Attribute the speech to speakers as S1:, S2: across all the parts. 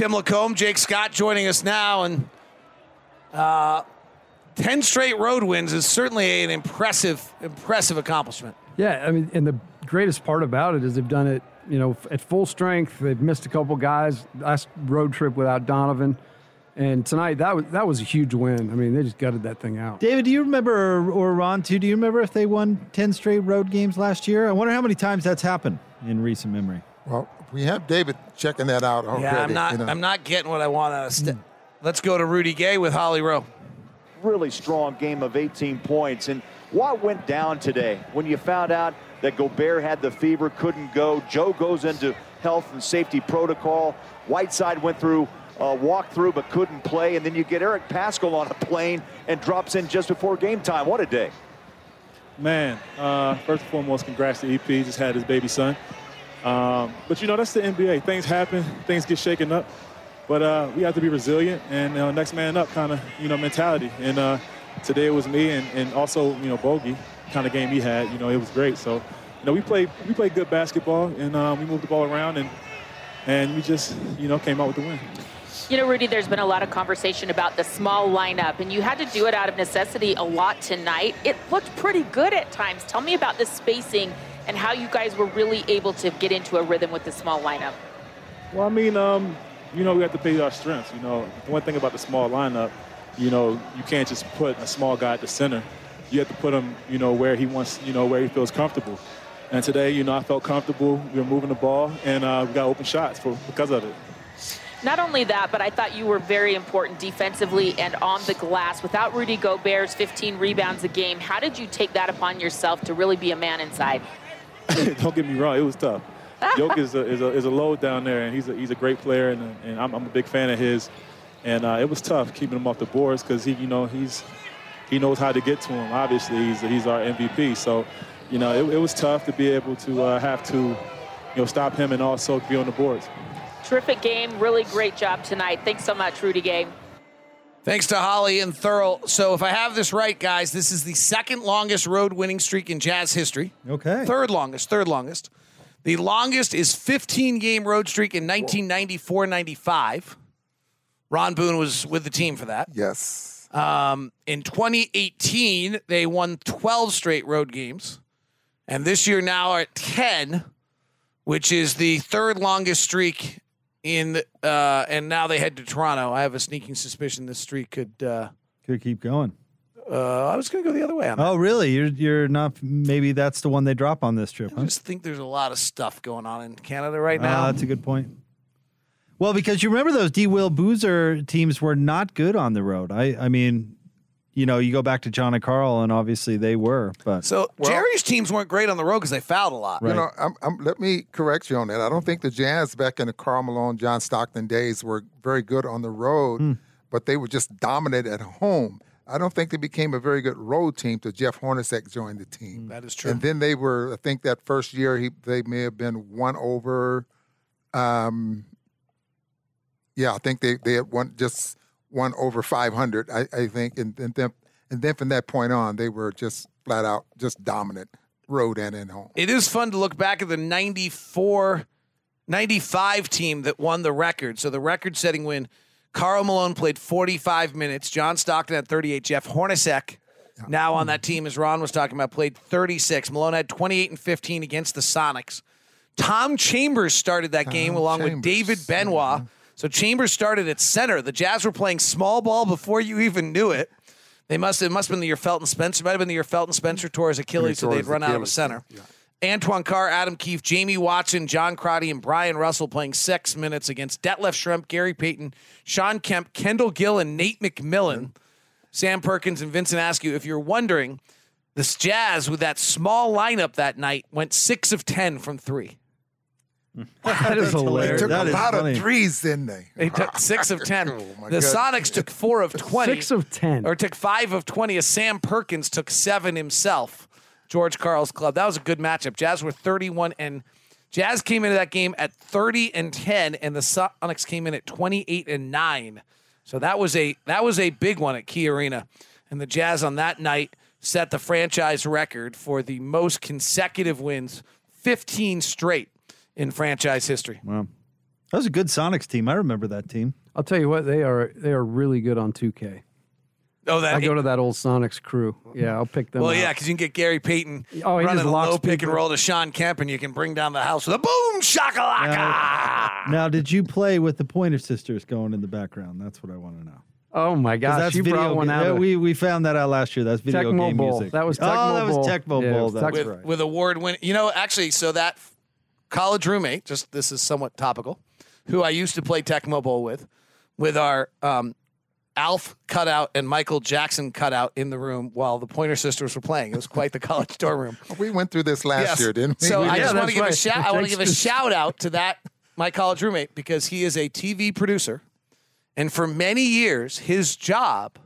S1: Tim LaComb, Jake Scott joining us now, and uh, ten straight road wins is certainly an impressive, impressive accomplishment.
S2: Yeah, I mean, and the greatest part about it is they've done it, you know, at full strength. They've missed a couple guys last road trip without Donovan, and tonight that was that was a huge win. I mean, they just gutted that thing out.
S3: David, do you remember, or, or Ron too? Do you remember if they won ten straight road games last year? I wonder how many times that's happened in recent memory.
S4: Well, we have David checking that out already.
S1: Yeah, I'm not.
S4: you know.
S1: I'm not getting what I want out of. St- Let's go to Rudy Gay with Holly Rowe.
S5: really strong game of 18 points. And what went down today when you found out that Gobert had the fever, couldn't go? Joe goes into health and safety protocol. Whiteside went through uh, walk through but couldn't play. And then you get Eric Paschall on a plane and drops in just before game time. What a day.
S6: Man, uh, first and foremost, congrats to EP. Just had his baby son. Um, but you know, that's the NBA. Things happen, things get shaken up. But uh, we have to be resilient and uh, next man up kind of, you know, mentality. And uh, today it was me and, and also, you know, Bogey kind of game he had. You know, it was great. So, you know, we played we played good basketball and um, we moved the ball around and and we just, you know, came out with the win.
S7: You know, Rudy, there's been a lot of conversation about the small lineup, and you had to do it out of necessity a lot tonight. It looked pretty good at times. Tell me about the spacing and how you guys were really able to get into a rhythm with the small lineup.
S6: Well, I mean, um, you know, we have to play our strengths. You know, one thing about the small lineup, you know, you can't just put a small guy at the center. You have to put him, you know, where he wants, you know, where he feels comfortable. And today, you know, I felt comfortable. We were moving the ball, and uh, we got open shots for because of it.
S7: Not only that, but I thought you were very important defensively and on the glass. Without Rudy Gobert's 15 rebounds a game, how did you take that upon yourself to really be a man inside?
S6: Don't get me wrong, it was tough. Yoke is a, is a, is a load down there, and he's a, he's a great player, and, and I'm, I'm a big fan of his. And uh, it was tough keeping him off the boards because he, you know, he's he knows how to get to him. Obviously, he's he's our MVP. So, you know, it, it was tough to be able to uh, have to, you know, stop him and also be on the boards.
S7: Terrific game, really great job tonight. Thanks so much, Rudy Gay.
S1: Thanks to Holly and Thurl. So, if I have this right, guys, this is the second longest road winning streak in Jazz history.
S3: Okay.
S1: Third longest, third longest. The longest is 15 game road streak in 1994 95. Ron Boone was with the team for that.
S4: yes.
S1: Um, in 2018, they won 12 straight road games. And this year now are at 10, which is the third longest streak in uh, and now they head to Toronto. I have a sneaking suspicion this streak could uh,
S3: Could keep going.
S1: uh, I was going to go the other way on that.
S3: Oh, really? You're you're not. Maybe that's the one they drop on this trip.
S1: I
S3: Huh?
S1: just think there's a lot of stuff going on in Canada right
S3: Ah,
S1: now.
S3: that's a good point. Well, because you remember those D. Will Boozer teams were not good on the road. I I mean, you know, you go back to John and Karl, and obviously they were, but
S1: so Jerry's teams weren't great on the road because they fouled a lot.
S3: Right.
S4: You know, I'm, I'm, let me correct you on that. I don't think the Jazz back in the Karl Malone, John Stockton days were very good on the road,
S3: Hmm.
S4: but they were just dominant at home. I don't think they became a very good road team till Jeff Hornacek joined the team.
S1: That is true.
S4: And then they were, I think that first year he they may have been one over. Um, yeah, I think they they had one just one over 500. I, I think, and, and then and then from that point on, they were just flat out just dominant road and in home.
S1: It is fun to look back at the 94 95 team that won the record. So the record setting win, Karl Malone played 45 minutes, John Stockton had 38, Jeff Hornacek, now on that team, as Ron was talking about, played 36. Malone had 28 and 15 against the Sonics. Tom Chambers started that game along with David Benoit. Mm-hmm. So Chambers started at center. The Jazz were playing small ball before you even knew it. They must it must have been the year Felton Spencer. Might have been the year Felton Spencer tore his Achilles, so they'd run out of a center.
S4: yeah.
S1: Antoine Carr, Adam Keefe, Jamie Watson, John Crotty, and Bryon Russell playing six minutes against Detlef Schrempf, Gary Payton, Shawn Kemp, Kendall Gill, and Nate McMillan. Sam Perkins and Vincent Askew. If you're wondering, this Jazz with that small lineup that night went six of ten from three.
S3: that is hilarious.
S4: They took
S3: That
S4: a lot
S3: funny.
S4: of threes, didn't they?
S1: They took six of ten.
S4: Oh,
S1: the
S4: God.
S1: Sonics took four of twenty.
S2: Six of ten.
S1: or took five of 20 as Sam Perkins took seven himself. George Karl's club. That was a good matchup. Jazz were 31 and Jazz came into that game at 30 and 10 and the Sonics came in at 28 and 9. So that was a that was a big one at Key Arena. And the Jazz on that night set the franchise record for the most consecutive wins, 15 straight in franchise history.
S3: Wow. That was a good Sonics team. I remember that team.
S2: I'll tell you what, they are they are really good on 2K.
S1: Oh, that
S2: I go to that old Sonics crew. Yeah, I'll pick them.
S1: Well,
S2: out.
S1: yeah, because you can get Gary Payton
S2: Oh, he
S1: running
S2: just
S1: a
S2: locks
S1: low pick and roll to Shawn Kemp, and you can bring down the house with a boom shakalaka.
S3: Now, did you play with the Pointer Sisters going in the background? That's what I want to know.
S2: Oh my gosh,
S3: that's
S2: you
S3: video.
S2: brought one
S3: ga-
S2: out.
S3: yeah, we we found that out last year. That's video
S2: Tecmo
S3: game
S2: Bowl.
S3: music.
S2: That was
S3: oh, that
S2: Tecmo
S3: was
S2: Bowl.
S3: Tecmo
S2: Yeah,
S3: Bowl.
S2: was
S3: That's
S2: Tec-
S1: with
S3: right.
S1: with award win. You know, actually, so that college roommate, just this is somewhat topical, who I used to play Tecmo Bowl with, with our um, Alf cutout and Michael Jackson cutout in the room while the Pointer Sisters were playing. It was quite the college dorm room.
S4: We went through this last
S1: Yes.
S4: year, didn't we?
S1: So
S4: We
S1: I
S4: did.
S1: just want to
S2: that's
S1: give a shout. I want to give a shout out to that my college roommate because he is a TV producer, and for many years his job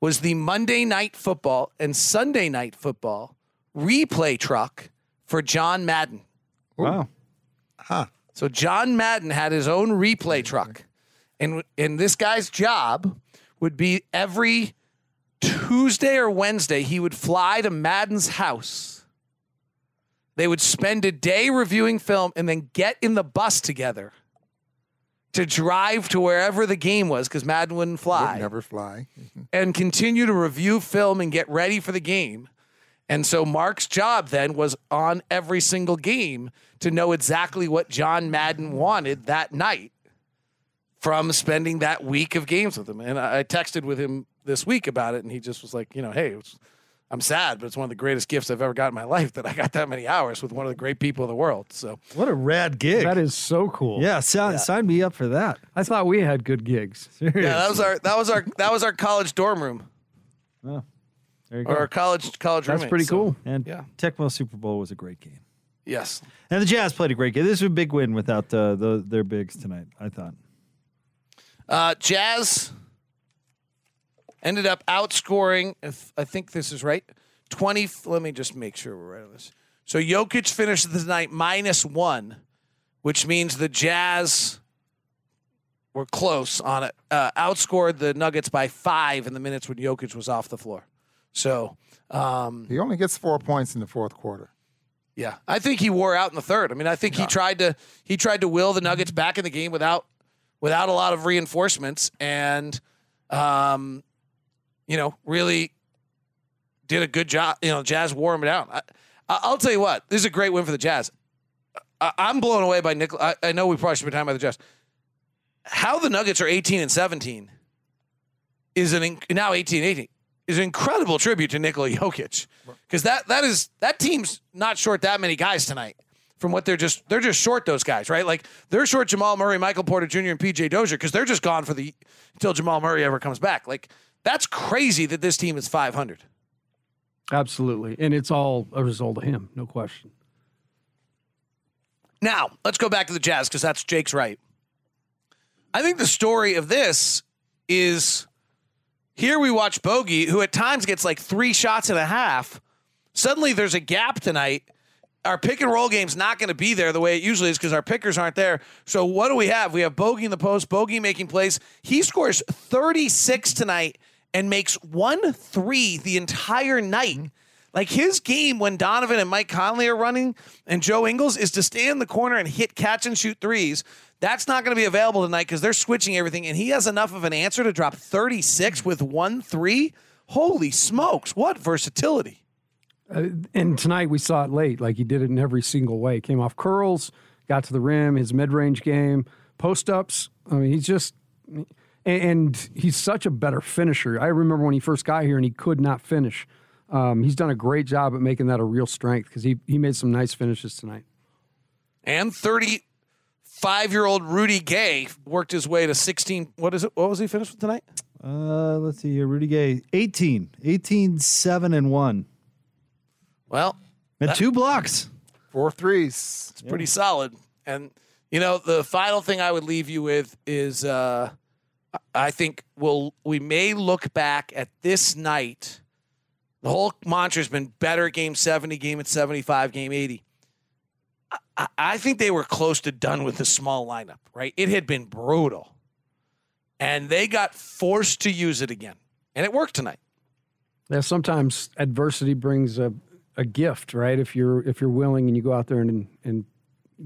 S1: was the Monday night football and Sunday night football replay truck for John Madden.
S3: Wow.
S1: So John Madden had his own replay truck, and and this guy's job would be every Tuesday or Wednesday he would fly to Madden's house. They would spend a day reviewing film and then get in the bus together to drive to wherever the game was because Madden wouldn't fly
S4: Would never fly.
S1: and continue to review film and get ready for the game. And so Mark's job then was on every single game to know exactly what John Madden wanted that night from spending that week of games with him. And I I texted with him this week about it, and he just was like, you know, hey, it's, I'm sad, but it's one of the greatest gifts I've ever got in my life that I got that many hours with one of the great people in the world. So
S3: What a rad gig.
S2: That is so cool.
S3: yeah, sign, sign me up for that.
S2: I thought we had good gigs.
S1: yeah, that was our that was our that was our college dorm room
S3: There you
S1: or
S3: go.
S1: our college college
S2: That's
S1: roommate.
S2: pretty
S1: So,
S2: cool.
S3: And
S1: yeah.
S3: Tecmo Super Bowl was a great game.
S1: yes.
S3: And the Jazz played a great game. This was a big win without uh, the, their bigs tonight, I thought.
S1: Uh, Jazz ended up outscoring, if I think this is right, 20. Let me just make sure we're right on this. So Jokic finished the night minus one, which means the Jazz were close on it. Uh, outscored the Nuggets by five in the minutes when Jokic was off the floor. So, um,
S4: He only gets four points in the fourth quarter.
S1: yeah, I think he wore out in the third. I mean, I think he tried to he tried to will the Nuggets back in the game without without a lot of reinforcements, and um, you know, really did a good job. You know, Jazz wore him down. I, I- I'll tell you what, this is a great win for the Jazz. I, I'm blown away by Nick. I, I know we probably should be talking about the Jazz. How the Nuggets are 18 and 17 is an inc- now 18 18 is an incredible tribute to Nikola Jokic because that that is that team's not short that many guys tonight. From what they're just they're just short those guys, right? Like they're short Jamal Murray, Michael Porter Jr., and PJ Dozier because they're just gone for the until Jamal Murray ever comes back. Like that's crazy that this team is 500.
S2: Absolutely. And it's all a result of him, no question.
S1: Now, let's go back to the Jazz because that's Jake's right. I think the story of this is here we watch Bogey, who at times gets like three shots and a half. Suddenly there's a gap tonight. Our pick and roll game's not going to be there the way it usually is because our pickers aren't there. So what do we have? We have Bogey in the post, Bogey making plays. He scores 36 tonight and makes one three the entire night. Like his game when Donovan and Mike Conley are running and Joe Ingles is to stay in the corner and hit catch and shoot threes. That's not going to be available tonight because they're switching everything. And he has enough of an answer to drop 36 with one three. Holy smokes, what versatility.
S2: Uh, and tonight we saw it late, like he did it in every single way. Came off curls, got to the rim, his mid range game, post ups. I mean, he's just, and, he's such a better finisher. I remember when he first got here and he could not finish. Um, he's done a great job at making that a real strength because he, he made some nice finishes tonight.
S1: And 35 year old Rudy Gay worked his way to 16. What is it? What was he finished with tonight?
S3: Uh, let's see here. Rudy Gay, 18. 18, 7, and 1.
S1: Well,
S3: And two blocks.
S4: Four threes.
S1: It's pretty solid. And you know, the final thing I would leave you with is uh I think we'll we may look back at this night. The whole mantra's been better game 70, game at 75, game 80. I- I, I think they were close to done with the small lineup, right? It had been brutal. And they got forced to use it again. And it worked tonight.
S2: Yeah, sometimes adversity brings a, a gift, right? If you're if you're willing and you go out there and and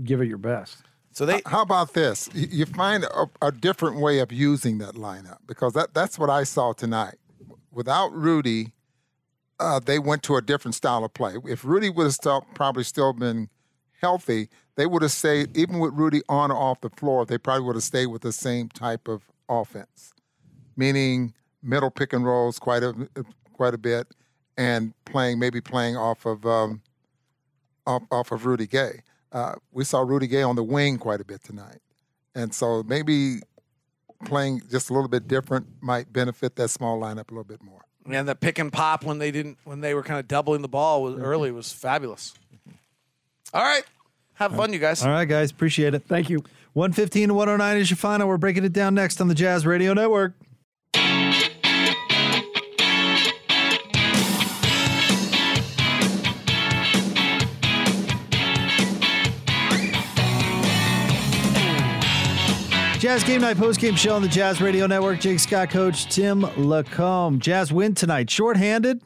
S2: give it your best.
S1: So they
S4: How about this? You you find a, a different way of using that lineup because that, that's what I saw tonight. Without Rudy, uh, they went to a different style of play. If Rudy would have still, probably still been healthy, they would have stayed, even with Rudy on or off the floor, they probably would have stayed with the same type of offense, meaning middle pick and rolls quite a quite a bit, and playing maybe playing off of um, off, off of Rudy Gay. Uh, we saw Rudy Gay on the wing quite a bit tonight, and so maybe playing just a little bit different might benefit that small lineup a little bit more.
S1: and the pick and pop when they didn't when they were kind of doubling the ball was, early was fabulous. All right, have fun, you guys.
S3: All right, guys, appreciate it.
S2: Thank you.
S3: 115 to 109 is your final. We're breaking it down next on the Jazz Radio Network. Jazz Game Night postgame show on the Jazz Radio Network. Jake Scott coach Tim LaComb. Jazz win tonight. Shorthanded,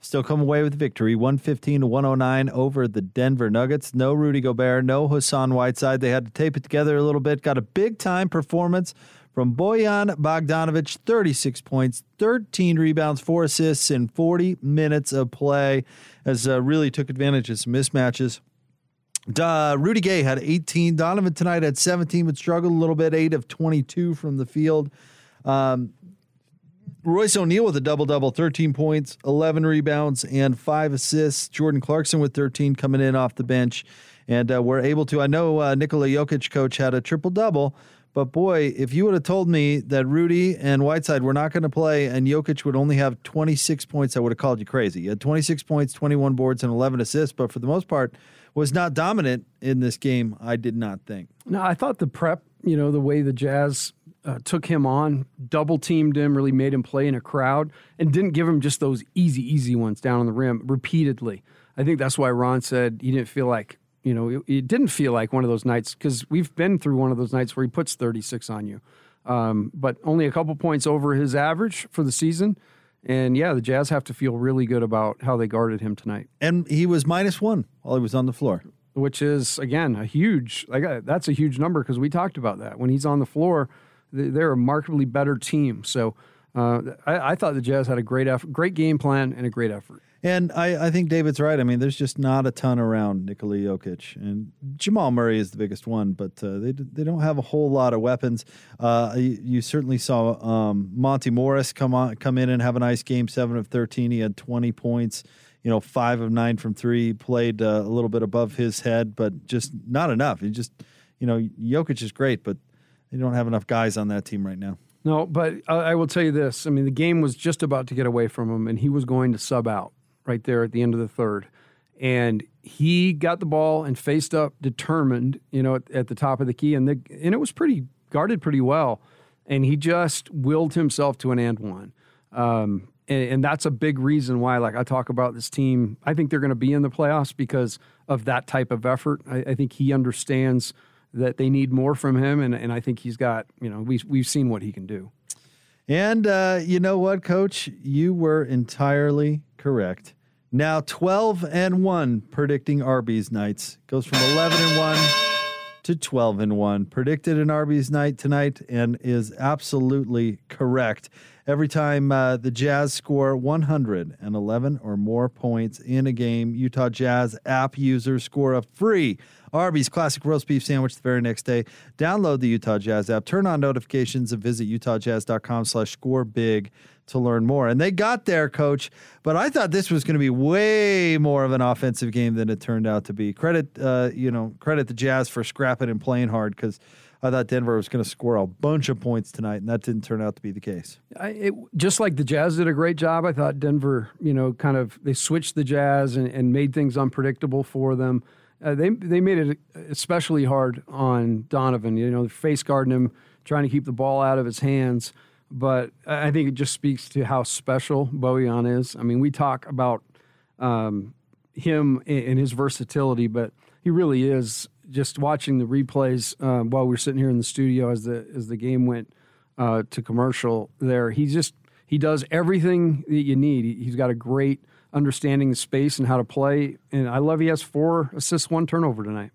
S3: still come away with victory. 115 to 109 over the Denver Nuggets. No Rudy Gobert, no Hassan Whiteside. They had to tape it together a little bit. Got a big time performance from Bojan Bogdanovic 36 points, 13 rebounds, 4 assists in 40 minutes of play, as uh, really took advantage of some mismatches. Rudy Gay had 18. Donovan tonight had 17, but struggled a little bit, 8 of 22 from the field. Um, Royce O'Neale with a double double, 13 points, 11 rebounds, and five assists. Jordan Clarkson with 13 coming in off the bench. And uh, we're able to, I know uh, Nikola Jokic, coach, had a triple double, but boy, if you would have told me that Rudy and Whiteside were not going to play and Jokic would only have 26 points, I would have called you crazy. He had 26 points, 21 boards, and 11 assists, but for the most part, was not dominant in this game, I did not think.
S2: No, I thought the prep, you know, the way the Jazz uh, took him on, double teamed him, really made him play in a crowd, and didn't give him just those easy, easy ones down on the rim repeatedly. I think that's why Ron said he didn't feel like, you know, it, it didn't feel like one of those nights because we've been through one of those nights where he puts 36 on you, um, but only a couple points over his average for the season. And yeah, the Jazz have to feel really good about how they guarded him tonight.
S3: And he was minus one while he was on the floor.
S2: which is again a huge like uh, that's a huge number because we talked about that when he's on the floor they're a markedly better team so uh, I, I thought the jazz had a great effort great game plan and a great effort
S3: And I, I think David's right. I mean, there's just not a ton around Nikola Jokic, and Jamal Murray is the biggest one, but uh, they they don't have a whole lot of weapons. Uh, you, you certainly saw um, Monte Morris come on come in and have a nice game, seven of thirteen. He had 20 points. You know, five of nine from three. Played uh, a little bit above his head, but just not enough. He just, you know, Jokic is great, but they don't have enough guys on that team right now.
S2: no but I, I will tell you this. I mean the game was just about to get away from him and he was going to sub out right there at the end of the third. And he got the ball and faced up determined you know at, at the top of the key and the and it was pretty guarded pretty well. And he just willed himself to an and one. Um, and, and that's a big reason why like i talk about this team. I think they're going to be in the playoffs because of that type of effort. I, I think he understands that they need more from him and, and i think he's got you know we, we've seen what he can do
S3: And uh, you know what, Coach? You were entirely correct. Now 12 and 1 predicting Arby's nights. Goes from 11 and 1 to 12 and 1. Predicted an Arby's night tonight and is absolutely correct. Every time uh, the Jazz score 111 or more points in a game, Utah Jazz app users score a free Arby's classic roast beef sandwich the very next day. Download the Utah Jazz app, turn on notifications, and visit utahjazz.com slash score big to learn more. And they got there, coach, but I thought this was going to be way more of an offensive game than it turned out to be. Credit, uh, you know, credit the Jazz for scrapping and playing hard because I thought Denver was going to score a bunch of points tonight, and that didn't turn out to be the case.
S2: I, it, just like the Jazz did a great job, I thought Denver, you know, kind of they switched the Jazz and, and made things unpredictable for them. Uh, they they made it especially hard on Donovan. You know, face guarding him, trying to keep the ball out of his hands. But I think it just speaks to how special Bojan is. I mean, we talk about um, him and and his versatility, but he really is. Just watching the replays uh, while we are sitting here in the studio as the as the game went uh, to commercial, there he just he does everything that you need. He's got a great understanding of space and how to play, and I love he has four assists, one turnover tonight.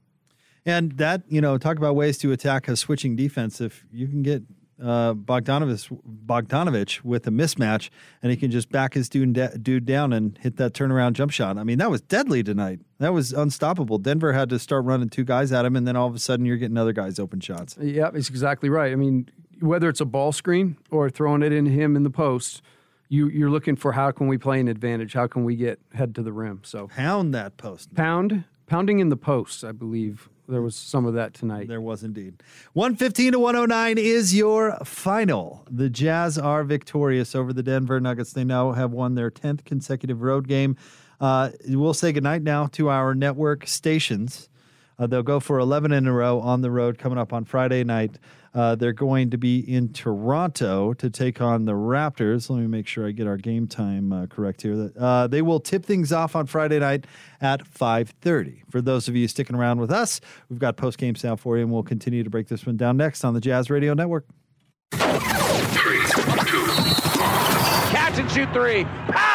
S3: And that, you know, talk about ways to attack a switching defense. If you can get uh, Bogdanovic, Bogdanovic with a mismatch, and he can just back his dude, dude down and hit that turnaround jump shot. I mean, that was deadly tonight. That was unstoppable. Denver had to start running two guys at him, and then all of a sudden you're getting other guys open shots.
S2: Yeah, it's exactly right. I mean, whether it's a ball screen or throwing it in him in the post, you, you're looking for how can we play an advantage? How can we get head to the rim? So
S3: pound that post.
S2: Pound, pounding in the post, I believe there was some of that tonight.
S3: There was indeed. 115 to 109 is your final. The Jazz are victorious over the Denver Nuggets. They now have won their 10th consecutive road game. Uh, we'll say goodnight now to our network stations. Uh, they'll go for 11 in a row on the road coming up on Friday night. Uh, they're going to be in Toronto to take on the Raptors. Let me make sure I get our game time uh, correct here. Uh, they will tip things off on Friday night at 5:30. For those of you sticking around with us, we've got post game sound for you, and we'll continue to break this one down next on the Jazz Radio Network.
S1: Three, two, catch and shoot three. Pow!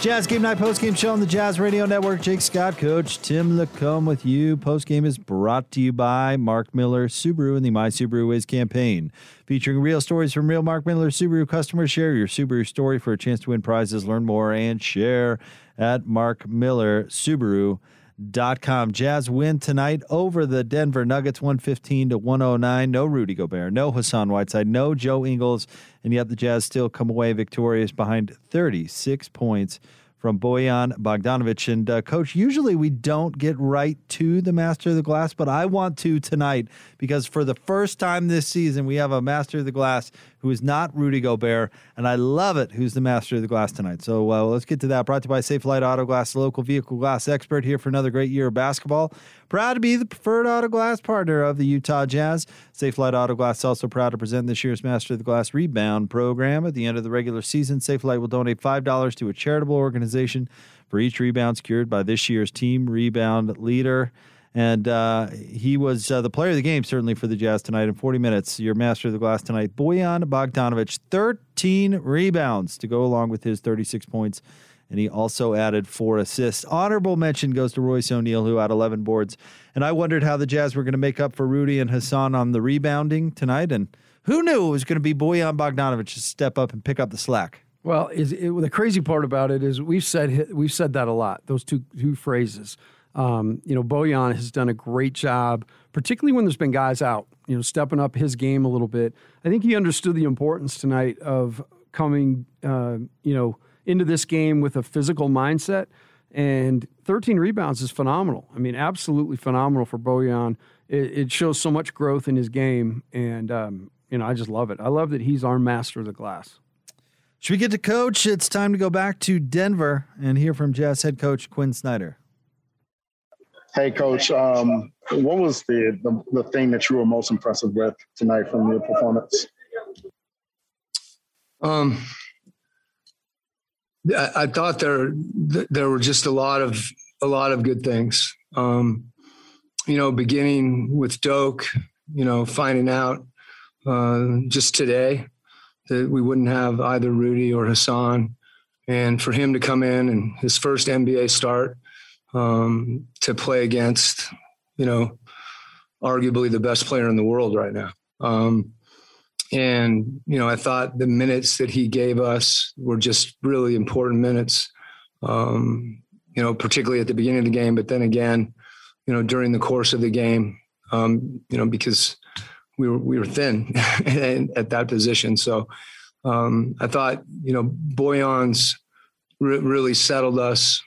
S3: Jazz Game Night Post Game Show on the Jazz Radio Network. Jake Scott, Coach Tim LaComb with you. Post Game is brought to you by Mark Miller Subaru and the My Subaru Is campaign, featuring real stories from real Mark Miller Subaru customers. Share your Subaru story for a chance to win prizes. Learn more and share at Mark Miller Subaru. Com. Jazz win tonight over the Denver Nuggets 115 to 109. No Rudy Gobert, no Hassan Whiteside, no Joe Ingles, and yet the Jazz still come away victorious behind 36 points from Bojan Bogdanovic. And uh, coach, usually we don't get right to the master of the glass, but I want to tonight because for the first time this season, we have a master of the glass who is not Rudy Gobert, and I love it. Who's the master of the glass tonight? So uh, let's get to that. Brought to you by Safelite Auto Glass, the local vehicle glass expert here for another great year of basketball. Proud to be the preferred auto glass partner of the Utah Jazz. Safelite Auto Glass also proud to present this year's Master of the Glass Rebound program. At the end of the regular season, Safelite will donate $5 to a charitable organization for each rebound secured by this year's team rebound leader. And uh, he was uh, the player of the game, certainly for the Jazz tonight in 40 minutes. Your master of the glass tonight, Bojan Bogdanovich, 13 rebounds to go along with his 36 points. And he also added four assists. Honorable mention goes to Royce O'Neale, who had 11 boards. And I wondered how the Jazz were going to make up for Rudy and Hassan on the rebounding tonight. And who knew it was going to be Bojan Bogdanovich to step up and pick up the slack?
S2: Well, is it, the crazy part about it is we've said we've said that a lot. Those two two phrases. Um, you know, Bojan has done a great job, particularly when there's been guys out, you know, stepping up his game a little bit. I think he understood the importance tonight of coming, uh, you know, into this game with a physical mindset. And 13 rebounds is phenomenal. I mean, absolutely phenomenal for Bojan. It, it shows so much growth in his game. And, um, you know, I just love it. I love that he's our master of the glass.
S3: Should we get to coach? It's time to go back to Denver and hear from Jazz head coach Quin Snyder.
S8: Hey, Coach. Um, what was the, the, the thing that you were most impressive with tonight from your performance?
S9: Um, I, I, thought there there were just a lot of a lot of good things. Um, you know, beginning with Doke. You know, finding out uh, just today that we wouldn't have either Rudy or Hassan, and for him to come in and his first NBA start um, to play against, you know, arguably the best player in the world right now. Um, and, you know, I thought the minutes that he gave us were just really important minutes, um, you know, particularly at the beginning of the game, but then again, you know, during the course of the game, um, you know, because we were, we were thin at that position. So um, I thought, you know, Bojan's re- really settled us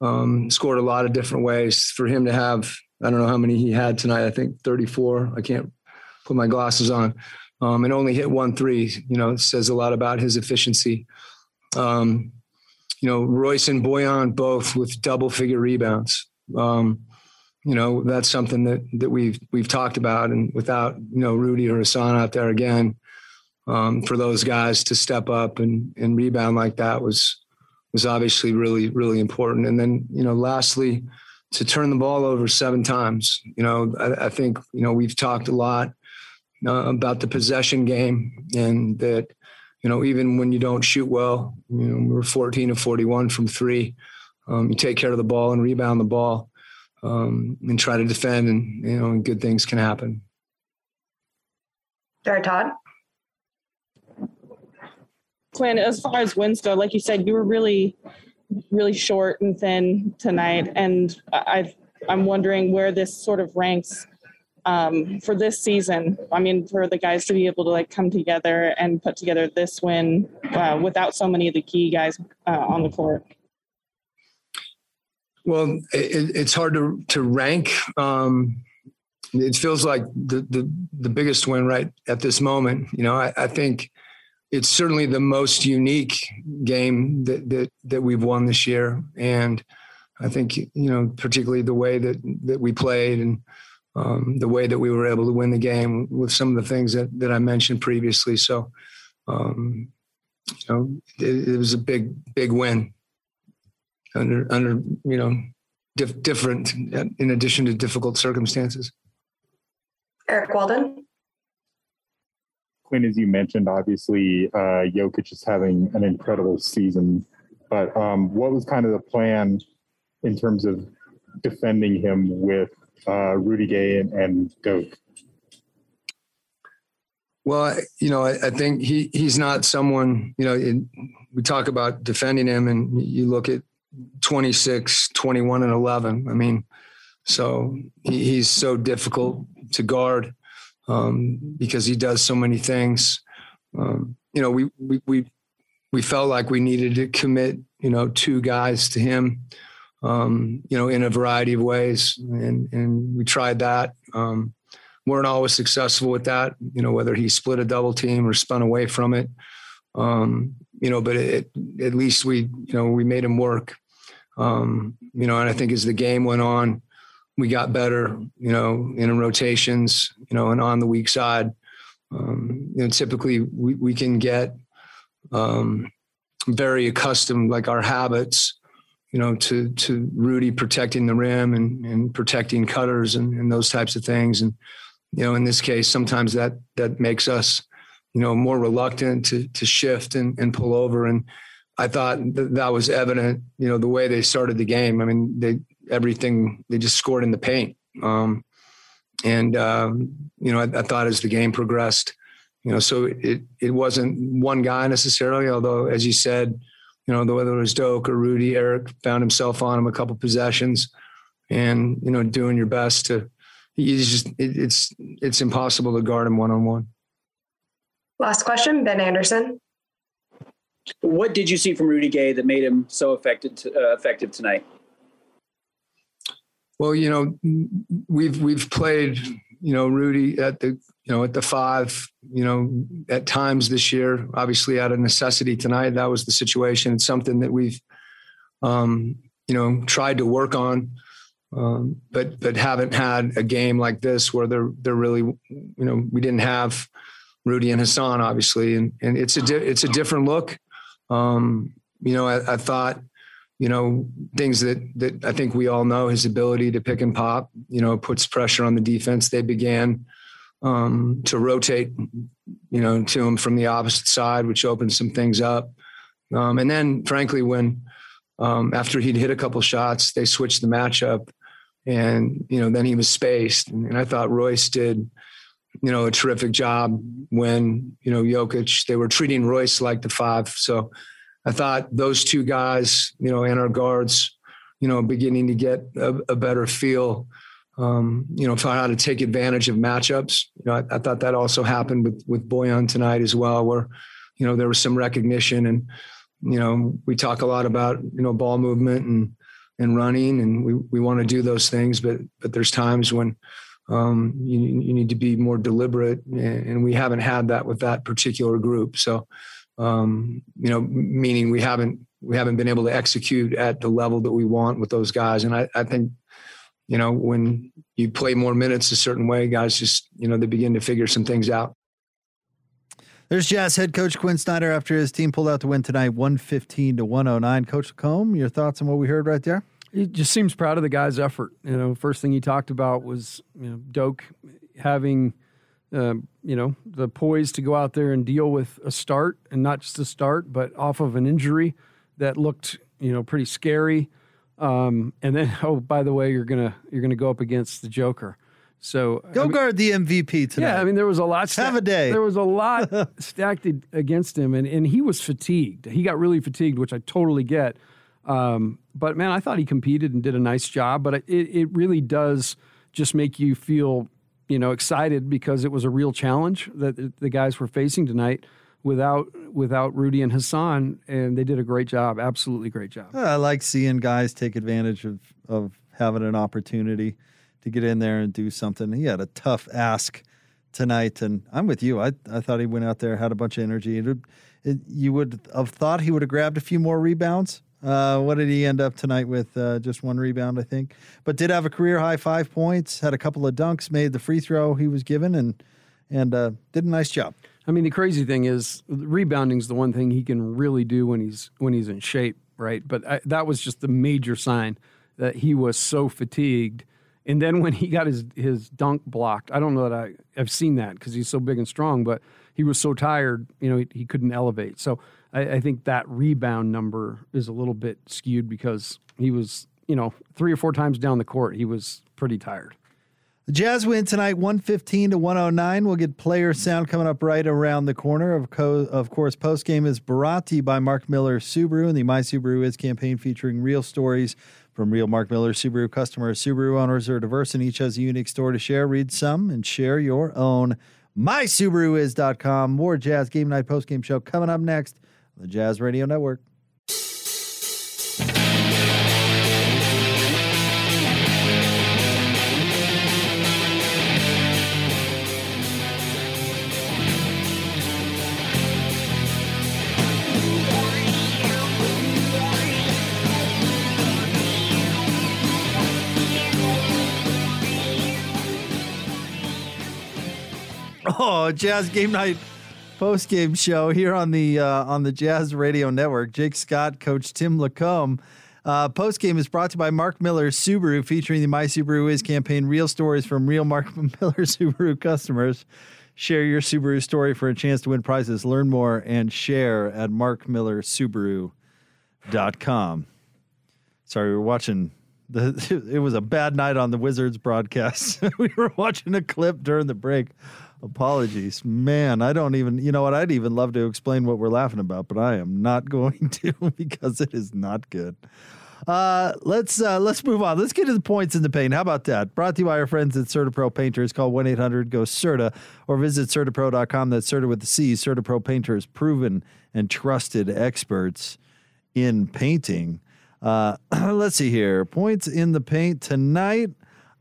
S9: um, scored a lot of different ways. For him to have, I don't know how many he had tonight. I think 34. I can't put my glasses on. Um, and only hit one three. You know, says a lot about his efficiency. Um, you know, Royce and Bojan both with double figure rebounds. Um, you know, that's something that that we've we've talked about, and without you know Rudy or Hassan out there again, um, for those guys to step up and, and rebound like that was was obviously really really important. And then you know, lastly, to turn the ball over seven times. You know, I, I think you know we've talked a lot uh, about the possession game and that you know even when you don't shoot well, you know we're 14 to 41 from three. Um, you take care of the ball and rebound the ball um, and try to defend, and you know, and good things can happen.
S10: Jared Todd.
S11: Quin, as far as wins go, like you said, you were really, really short and thin tonight, and I, I'm wondering where this sort of ranks um, for this season. I mean, for the guys to be able to like come together and put together this win uh, without so many of the key guys uh, on the court.
S9: Well, it, it's hard to to rank. Um, it feels like the, the the biggest win right at this moment. You know, I, I think it's certainly the most unique game that that that we've won this year, and I think you know particularly the way that that we played and um, the way that we were able to win the game with some of the things that that I mentioned previously. So, um, you know, it, it was a big big win under under you know dif- different in addition to difficult circumstances.
S10: Eric Walden.
S12: Quin, as you mentioned, obviously uh, Jokic is having an incredible season, but um, what was kind of the plan in terms of defending him with uh, Rudy Gay and, and Doke?
S9: Well, you know, I, I, think he he's not someone, you know, we talk about defending him and you look at 26, 21, and 11. I mean, so he, he's so difficult to guard um, because he does so many things. Um, you know, we, we, we, we felt like we needed to commit, you know, two guys to him, um, you know, in a variety of ways. And, and we tried that. Um, weren't always successful with that, you know, whether he split a double team or spun away from it. Um, you know, but it, at least we, you know, we made him work. Um, you know, and I think as the game went on, we got better, you know, in rotations, you know, and on the weak side. Um, you know, typically we, we can get um, very accustomed, like our habits, you know, to to Rudy protecting the rim and, and protecting cutters and, and those types of things. And, you know, in this case, sometimes that that makes us, you know, more reluctant to to shift and, and pull over. And I thought that, that was evident, you know, the way they started the game. I mean, they everything they just scored in the paint. Um, and um, you know, I, I, thought as the game progressed, you know, so it it wasn't one guy necessarily. Although, as you said, you know, whether it was Doke or Rudy, Eric found himself on him a couple possessions, and you know, doing your best to. He's just it, it's it's impossible to guard him one on one.
S10: Last question, Ben Anderson.
S13: What did you see from Rudy Gay that made him so effective uh, effective tonight?
S9: Well, you know, we've we've played, you know, Rudy at the you know at the five, you know, at times this year. Obviously, out of necessity tonight, that was the situation. It's something that we've, um, you know, tried to work on, um, but but haven't had a game like this where they're they're really, you know, we didn't have Rudy and Hassan obviously, and and it's a di- it's a different look. Um, you know, I, I thought you know, things that that I think we all know his ability to pick and pop, you know, puts pressure on the defense. They began um, to rotate, you know, to him from the opposite side, which opened some things up. Um, and then, frankly, when um, after he'd hit a couple shots, they switched the matchup, and you know, then he was spaced. And, and I thought Royce did, you know, a terrific job when you know Jokic. They were treating Royce like the five, so I thought those two guys, you know, and our guards, you know, beginning to get a, a better feel, um, you know, for how to take advantage of matchups. You know, I, I, thought that also happened with with Bojan tonight as well, where, you know, there was some recognition and, you know, we talk a lot about you know ball movement and and running, and we we want to do those things, but but there's times when um, you, you need to be more deliberate, and we haven't had that with that particular group. So um, you know, meaning we haven't we haven't been able to execute at the level that we want with those guys. And I, I think, you know, when you play more minutes a certain way, guys just you know they begin to figure some things out.
S3: There's Jazz head coach Quin Snyder after his team pulled out the win tonight, 115 to 109. Coach Combe, your thoughts on what we heard right there?
S2: He just seems proud of the guy's effort. You know, first thing he talked about was you know Doke having um, you know the poise to go out there and deal with a start and not just a start, but off of an injury that looked you know pretty scary. Um, and then oh by the way, you're gonna you're gonna go up against the Joker. So
S3: Go
S2: I mean-
S3: guard the MVP tonight.
S2: yeah, I mean there was a lot.
S3: Have a day.
S2: There was a lot stacked against him, and and he was fatigued. He got really fatigued, which I totally get. Um, but man, I thought he competed and did a nice job. But it it really does just make you feel you know excited because it was a real challenge that the- guys were facing tonight without without Rudy and Hassan, and they did a great job. Absolutely great job.
S3: I like seeing guys take advantage of, of having an opportunity to get in there and do something. He had a tough ask tonight, and I'm with you. I, I thought he went out there, had a bunch of energy. It, it, you would have thought he would have grabbed a few more rebounds. Uh, what did he end up tonight with? Uh, just one rebound, I think. But did have a career high five points, had a couple of dunks, made the free throw he was given, and and uh, did a nice job.
S2: I mean, the crazy thing is rebounding is the one thing he can really do when he's when he's in shape, right? But I, that was just the major sign that he was so fatigued. And then when he got his his dunk blocked, I don't know that I have seen that because he's so big and strong, but he was so tired, you know, he, he couldn't elevate. So I, I think that rebound number is a little bit skewed because he was, you know, three or four times down the court, he was pretty tired.
S3: The Jazz win tonight, 115 to 109. We'll get player sound coming up right around the corner. Of, co- of course, post game is brought to you by Mark Miller Subaru and the My Subaru Is campaign featuring real stories from real Mark Miller Subaru customers. Subaru owners are diverse and each has a unique story to share. Read some and share your own. MySubaruIs.com. More Jazz Game Night post game show coming up next on the Jazz Radio Network. Oh, Jazz Game Night post game show here on the uh, on the Jazz Radio Network. Jake Scott, Coach Tim LaComb. Uh, post game is brought to you by Mark Miller Subaru, featuring the My Subaru Is campaign. Real stories from real Mark Miller Subaru customers. Share your Subaru story for a chance to win prizes. Learn more and share at markmillersubaru.com. Sorry, we were watching. The, it was a bad night on the Wizards broadcast. we were watching a clip during the break. Apologies, man. I don't even. You know what? I'd even love to explain what we're laughing about, but I am not going to because it is not good. Uh, let's uh, let's move on. Let's get to the points in the paint. How about that? Brought to you by our friends at CertaPro Painters. Call one eight hundred go Certa or visit CertaPro.com. That's Certa with the C. CertaPro Painters, proven and trusted experts in painting. Uh, let's see here. Points in the paint tonight.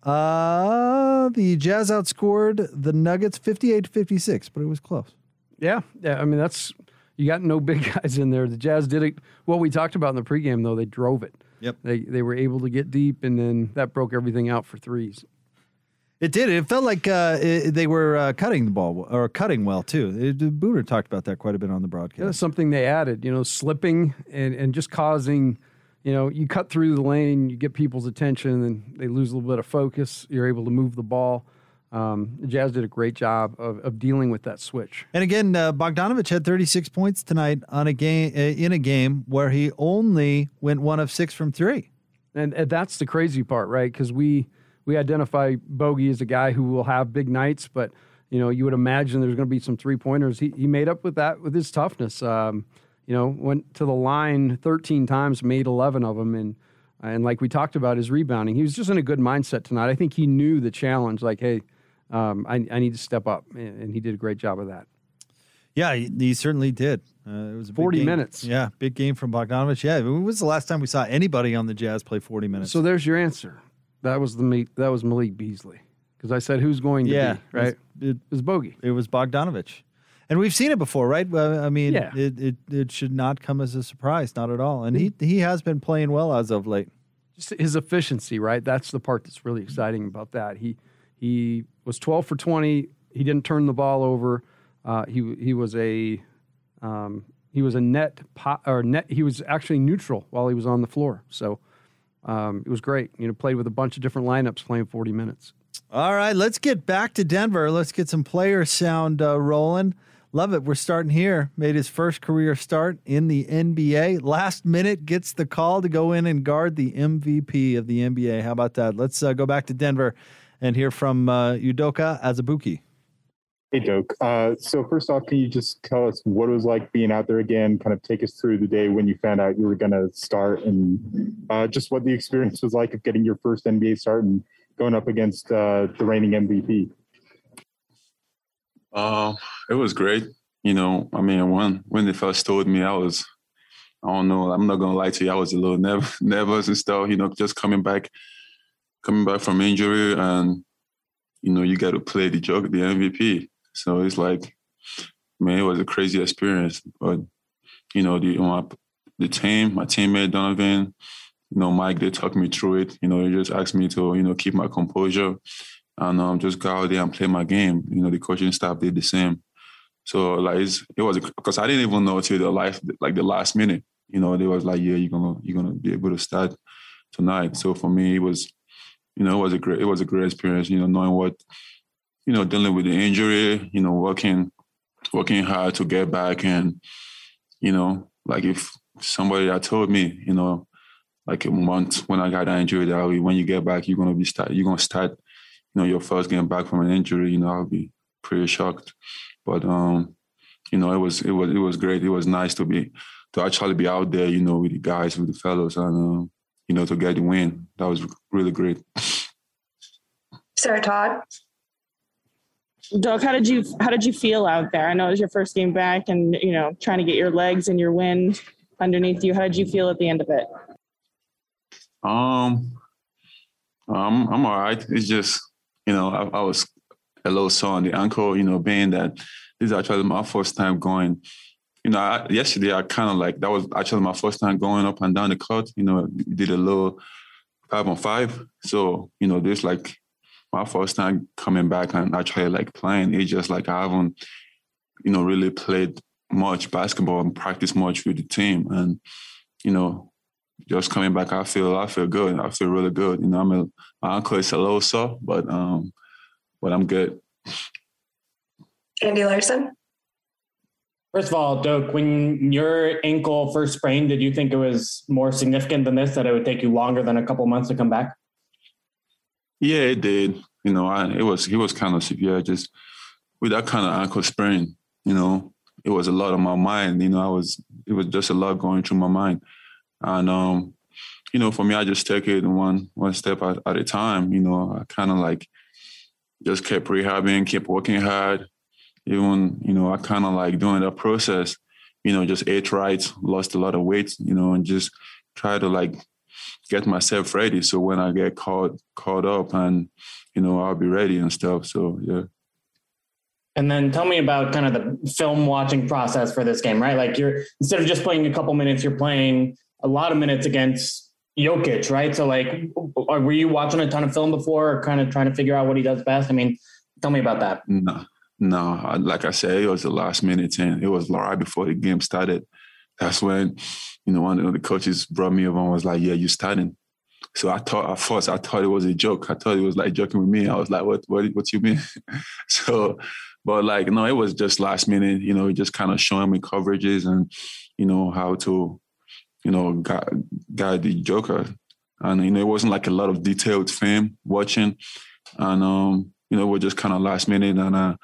S3: Uh, the Jazz outscored the Nuggets 58 56, but it was close.
S2: Yeah, yeah. I mean, that's you got no big guys in there. The Jazz did it. What we talked about in the pregame, though, they drove it.
S3: Yep.
S2: They they were able to get deep, and then that broke everything out for threes.
S3: It did. It felt like uh, it, they were uh, cutting the ball or cutting well too. It, Booter talked about that quite a bit on the broadcast.
S2: That's something they added. You know, slipping and and just causing. You know, you cut through the lane, you get people's attention, and they lose a little bit of focus. You're able to move the ball. Um, the Jazz did a great job of, of dealing with that switch.
S3: And again, uh, Bogdanovic had 36 points tonight on a game uh, in a game where he only went one of six from three.
S2: And, and that's the crazy part, right? Because we we identify Bogey as a guy who will have big nights, but you know you would imagine there's going to be some three pointers. He he made up with that with his toughness. Um, you know, went to the line 13 times, made 11 of them, and and like we talked about his rebounding, he was just in a good mindset tonight. I think he knew the challenge. Like, hey, um, I I need to step up, and, he did a great job of that.
S3: Yeah, he, he certainly did. Uh, it was a big
S2: 40
S3: game.
S2: minutes.
S3: Yeah, big game from Bogdanovic. Yeah, when was the last time we saw anybody on the Jazz play 40 minutes?
S2: So there's your answer. That was the that was Malik Beasley because I said who's going to
S3: yeah,
S2: be right.
S3: It, it
S2: was Bogey.
S3: It was Bogdanovic. And we've seen it before, right? Well, I mean,
S2: Yeah.
S3: it, it it should not come as a surprise, not at all. And he he has been playing well as of late.
S2: just his efficiency, right? That's the part that's really exciting about that. He he was 12 for 20. He didn't turn the ball over. Uh, he he was a um, he was a net po- or net. He was actually neutral while he was on the floor. So um, it was great. You know, played with a bunch of different lineups, playing 40 minutes.
S3: All right, let's get back to Denver. Let's get some player sound uh, rolling. Love it. We're starting here. Made his first career start in the NBA. Last minute gets the call to go in and guard the MVP of the NBA. How about that? Let's uh, go back to Denver and hear from uh, Udoka Azubuike.
S12: Hey, Doke. Uh, so first off, can you just tell us what it was like being out there again? Kind of take us through the day when you found out you were going to start, and uh, just what the experience was like of getting your first NBA start and going up against uh, the reigning MVP.
S14: Uh, it was great. You know, I mean, when when they first told me, I was, I don't know, I'm not gonna lie to you, I was a little nerv- nervous and stuff. You know, just coming back, coming back from injury, and you know, you got to play the joke, the MVP. So it's like, man, it was a crazy experience. But you know, the my, the team, my teammate Donovan, you know, Mike, they talked me through it. You know, they just asked me to, you know, keep my composure and um, just go out there and play my game. You know, the coaching staff did the same. So like it was because I didn't even know till the life like the last minute. You know, they was like, yeah, you're gonna you're gonna be able to start tonight. So for me, it was, you know, it was a great it was a great experience. You know, knowing what, you know, dealing with the injury. You know, working working hard to get back, and you know, like if somebody had told me, you know, like a month when I got that injury, that when you get back, you're gonna be start you're gonna start, you know, your first game back from an injury. You know, I'll be pretty shocked. But um, you know, it was it was it was great. It was nice to be to actually be out there, you know, with the guys, with the fellows, and um, you know, to get the win. That was really great.
S10: Sarah Todd.
S11: Doug, how did you how did you feel out there? I know it was your first game back, and you know, trying to get your legs and your wind underneath you. How did you feel at the end of it?
S14: Um, I'm I'm all right. It's just you know I, I was a little sore on the ankle. You know, being that this is actually my first time going. You know, I, yesterday I kind of like that was actually my first time going up and down the court. You know, did a little five on five. So you know, this like my first time coming back and actually like playing. It's just like I haven't, you know, really played much basketball and practiced much with the team. And, you know, just coming back, I feel I feel good. I feel really good. You know, I'm a, my ankle is a little sore, but um, but I'm good.
S10: Andy Larson.
S15: First of all, Doke, when your ankle first sprained, did you think it was more significant than this? That it would take you longer than a couple months to come back?
S14: Yeah, it did. You know, I, it was it was kind of severe. Just with that kind of ankle sprain, you know, it was a lot on my mind. You know, I was it was just a lot going through my mind, and um, you know, for me, I just take it one one step at, at a time. You know, I kind of like just kept rehabbing, kept working hard. Even you know, I kind of like doing that process. You know, just ate right, lost a lot of weight. You know, and just try to like get myself ready. So when I get caught caught up, and you know, I'll be ready and stuff. So yeah.
S15: And then tell me about kind of the film watching process for this game, right? Like you're instead of just playing a couple minutes, you're playing a lot of minutes against Jokic, right? So like, were you watching a ton of film before, or kind of trying to figure out what he does best? I mean, tell me about that.
S14: No, no. Like I said, it was the last minute, and it was right before the game started. That's when, you know, one of the coaches brought me over and was like, "Yeah, you're starting." So I thought at first I thought it was a joke. I thought it was like joking with me. I was like, "What? What? What you mean?" so, but like, no, it was just last minute. You know, just kind of showing me coverages and, you know, how to, you know, guide, guide the Joker. And you know, it wasn't like a lot of detailed film watching, and um, you know, we're just kind of last minute and uh,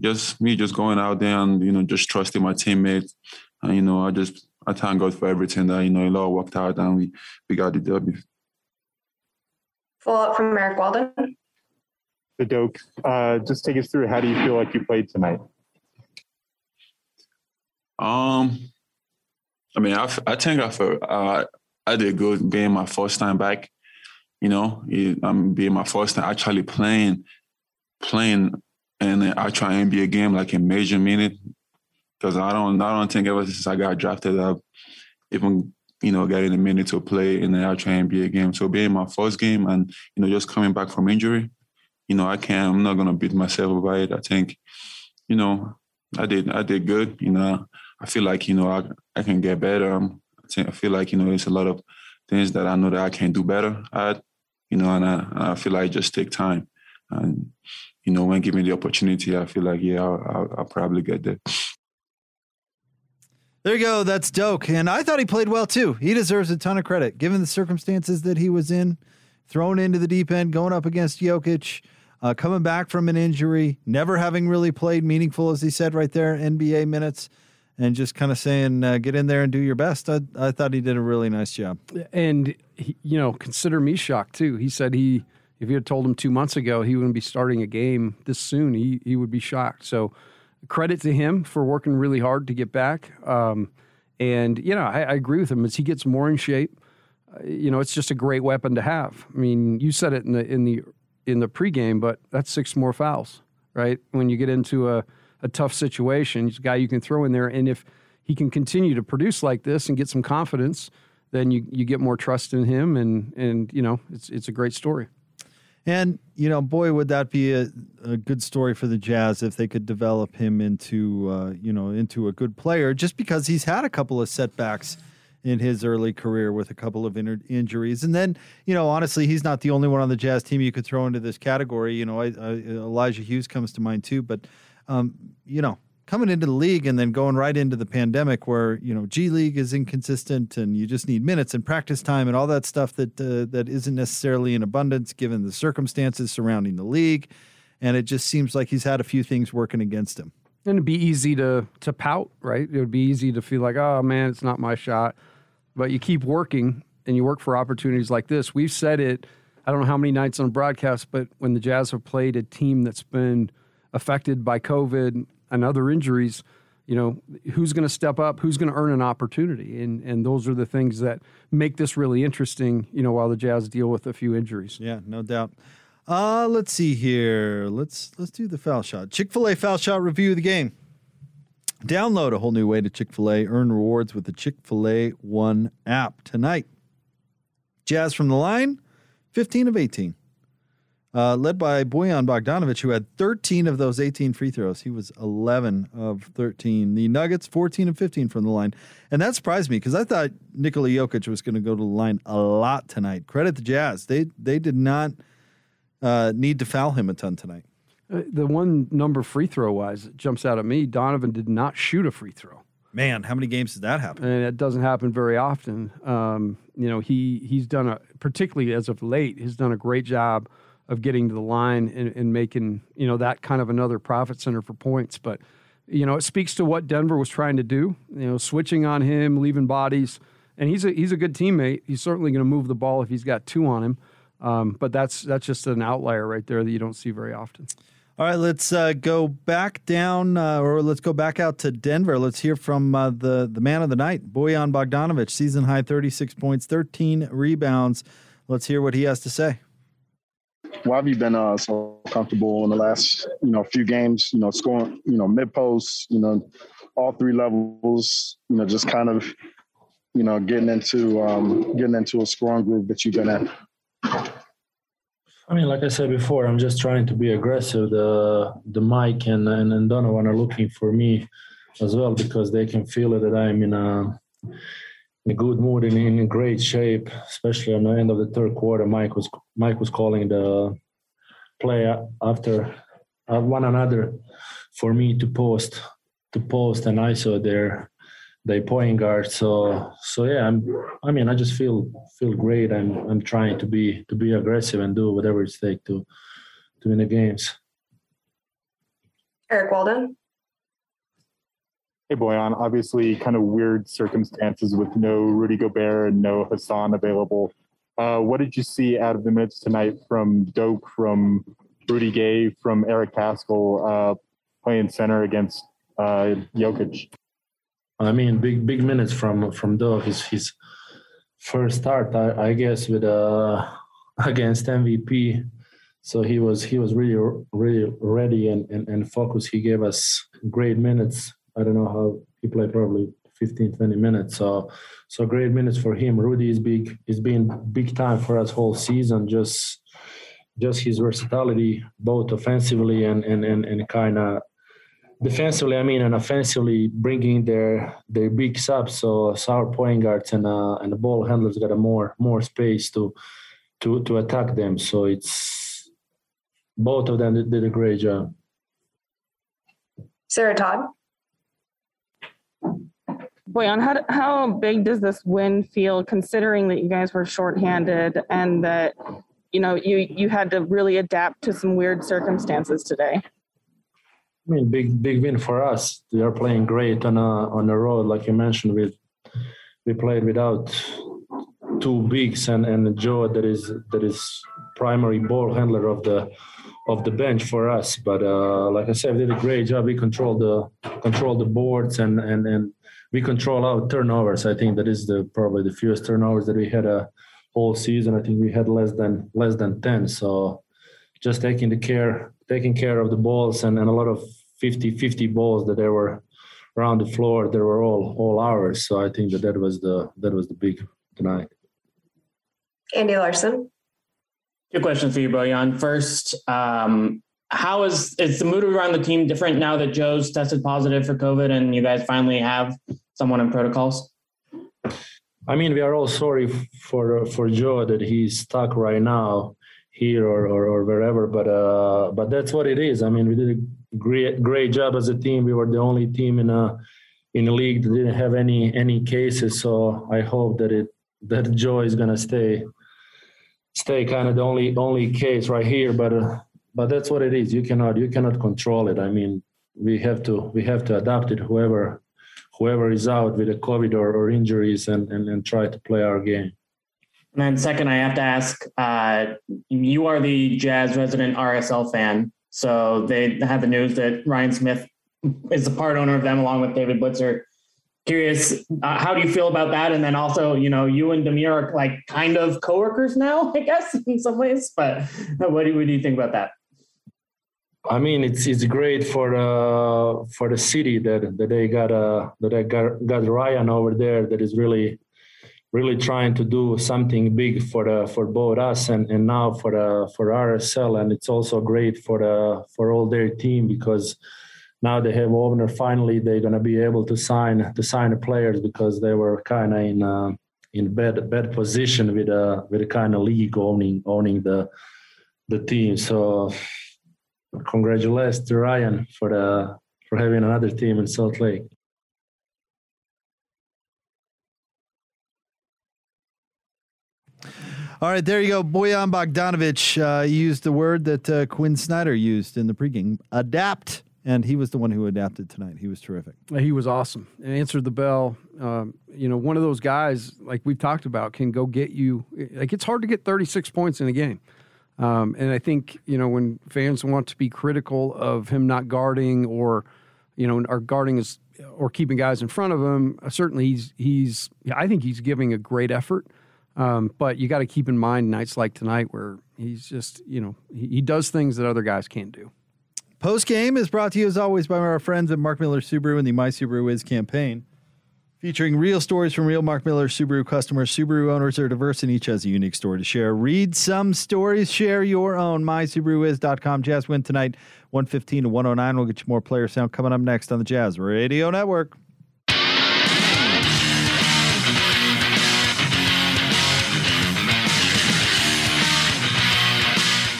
S14: just me just going out there and you know just trusting my teammates. And you know, I just I thank God for everything that you know it all worked out and we we got the W.
S10: Follow up from Eric Walden.
S12: The Doke, uh, just take us through. How do you feel like you played tonight?
S14: Um, I mean, I, I think I felt uh, I did good being my first time back. You know, I'm being my first time actually playing, playing in an actual NBA game like a major minute. Because I don't, I don't think ever since I got drafted, I've even you know getting a minute to play and in the actual NBA game. So being my first game and you know just coming back from injury, you know I can't. I'm not gonna beat myself about it. I think, you know, I did I did good. You know, I feel like you know I I can get better. Um, I feel like you know there's a lot of things that I know that I can do better at. You know, and I, I feel like just take time. And you know, when given the opportunity, I feel like yeah, I'll, I'll, I'll probably get there.
S3: There you go. That's Doke. And I thought he played well too. He deserves a ton of credit given the circumstances that he was in, thrown into the deep end, going up against Jokic, uh, coming back from an injury, never having really played meaningful, as he said right there, NBA minutes, and just kind of saying, uh, get in there and do your best. I, I thought he did a really nice job.
S2: And, he, you know, consider me shocked too. He said he, if you had told him two months ago he wouldn't be starting a game this soon, he, he would be shocked. So, credit to him for working really hard to get back. Um, and you know, I, I, agree with him as he gets more in shape. Uh, you know, it's just a great weapon to have. I mean, you said it in the in the in the pregame, but that's six more fouls, right? When you get into a, a tough situation, he's a guy you can throw in there, and if he can continue to produce like this and get some confidence, then you you get more trust in him, and and you know, it's it's a great story.
S3: And, you know, boy, would that be a, a good story for the Jazz if they could develop him into, uh, you know, into a good player just because he's had a couple of setbacks in his early career with a couple of in- injuries. And then, you know, honestly, he's not the only one on the Jazz team you could throw into this category. You know, I, I, Elijah Hughes comes to mind too. But, um, you know, coming into the league and then going right into the pandemic where you know G League is inconsistent and you just need minutes and practice time and all that stuff that uh, that isn't necessarily in abundance given the circumstances surrounding the league. And it just seems like he's had a few things working against him.
S2: And it'd be easy to to pout right? It would be easy to feel like oh man it's not my shot. But you keep working and you work for opportunities like this. We've said it I don't know how many nights on broadcast but when the Jazz have played a team that's been affected by COVID and other injuries, you know, who's going to step up? Who's going to earn an opportunity? And and those are the things that make this really interesting. You know, while the Jazz deal with a few injuries.
S3: Yeah, no doubt. Uh, let's see here. Let's let's do the foul shot. Chick Fil A foul shot review of the game. Download a whole new way to Chick Fil A. Earn rewards with the Chick Fil A One app tonight. Jazz from the line, fifteen of eighteen uh, led by Bojan Bogdanovic, who had 13 of those 18 free throws. He was 11 of 13. The Nuggets, 14 of 15 from the line. And that surprised me because I thought Nikola Jokic was going to go to the line a lot tonight. Credit the Jazz. They, they did not uh, need to foul him a ton tonight.
S2: Uh, the one number free throw wise that jumps out at me, Donovan did not shoot a free throw.
S3: Man, how many games did that happen?
S2: And it doesn't happen very often. Um, you know, he he's done a particularly as of late, he's done a great job of getting to the line and, and making you know that kind of another profit center for points. But you know, it speaks to what Denver was trying to do. You know, switching on him, leaving bodies, and he's a he's a good teammate. He's certainly going to move the ball if he's got two on him. Um, but that's that's just an outlier right there that you don't see very often.
S3: All right, let's uh, go back down, uh, or let's go back out to Denver. Let's hear from uh, the the man of the night, Bojan Bogdanovic, season high, thirty six points, thirteen rebounds. Let's hear what he has to say
S8: why have you been uh, so comfortable in the last you know few games? You know, scoring you know mid post, you know, all three levels. You know, just kind of you know getting into um, getting into a scoring group that you've been in.
S16: I mean, like I said before, I'm just trying to be aggressive. The the Mike and and, and Donovan are looking for me as well because they can feel it that I'm in a in a good mood and in great shape, especially on the end of the third quarter. Mike was Mike was calling the play after uh, one another for me to post to post and ISO their their point guard. So so yeah, I'm I mean I just feel feel great. I'm I'm trying to be to be aggressive and do whatever it takes to to win the games.
S10: Eric Walden.
S12: Hey, Bojan. Obviously, kind of weird circumstances with no Rudy Gobert and no Hassan available. Uh, what did you see out of the minutes tonight from Doke, from Rudy Gay, from Eric Paschall uh, playing center against uh, Jokic?
S16: I mean, big big minutes from from Doke. His his first start, I, I guess, with uh against MVP. So he was he was really really ready and, and, and focused. He gave us great minutes I don't know how he played probably 15, 20 minutes. So so great minutes for him. Rudy is big. It's been big time for us whole season. Just just his versatility, both offensively and and and, and kind of defensively, I mean, and offensively, bringing their their big subs. So, so our point guards and uh, and the ball handlers got a more more space to to to attack them. So it's both of them did, did a great job.
S10: Sarah Todd.
S11: Bojan, how, how big does this win feel considering that you guys were shorthanded and that, you know, you, you had to really adapt to some weird circumstances today?
S16: I mean, big big win for us. They are playing great on a, on the road, like you mentioned. We we played without two bigs and, and Joe that is that is primary ball handler of the of the bench for us. But uh, like I said, we did a great job. We controlled the control the boards and and and we control our turnovers. I think that is the probably the fewest turnovers that we had a whole season. I think we had less than less than ten. So just taking the care taking care of the balls and, and a lot of 50 50 balls that there were around the floor they were all all ours so i think that that was the that was the big tonight
S10: Andy Larson.
S15: Two questions for you, Bojan. First, um, how is is the mood around the team different now that Joe's tested positive for COVID and you guys finally have someone in protocols?
S16: I mean, we are all sorry for for Joe that he's stuck right now here or, or, or wherever, but uh, but that's what it is. I mean, we did a great great job as a team. We were the only team in a in the league that didn't have any any cases. So I hope that it that Joe is gonna stay stay kind of the only only case right here. But uh, but that's what it is. You cannot you cannot control it. I mean, we have to we have to adapt it. Whoever whoever is out with a COVID or, or injuries and, and and try to play our game.
S15: And then second, I have to ask, uh, you are the Jazz resident RSL fan. So they had the news that Ryan Smith is a part owner of them along with David Blitzer. Curious, uh, how do you feel about that? And then also, you know, you and Damir are like kind of coworkers now, I guess, in some ways. But what do, what do you think about that?
S16: I mean, it's it's great for uh, for the city that that they got uh, that they got, got Ryan over there that is really really trying to do something big for the for both us and, and now for the for RSL and it's also great for the for all their team because now they have owner finally they're to be able to sign to sign the players because they were kind of in uh, in bad bad position with a with a kind of league owning owning the the team. So congratulations to Ryan for the for having another team in Salt Lake
S3: All right, there you go. Bojan Bogdanovic uh, used the word that uh, Quin Snyder used in the pregame adapt. And he was the one who adapted tonight. He was terrific.
S2: He was awesome and answered the bell. Um, you know, one of those guys, like we've talked about, can go get you. Like it's hard to get 36 points in a game. Um, and I think, you know, when fans want to be critical of him not guarding or, you know, our guarding is or keeping guys in front of him, uh, certainly he's, he's, I think he's giving a great effort. Um, but you got to keep in mind nights like tonight where he's just, you know, he, he does things that other guys can't do.
S3: Post game is brought to you as always by our friends at Mark Miller Subaru and the My Subaru Is campaign. Featuring real stories from real Mark Miller Subaru customers, Subaru owners are diverse and each has a unique story to share. Read some stories, share your own. MySubaruIs.com. Jazz win tonight, 115 to 109. We'll get you more player sound coming up next on the Jazz Radio Network.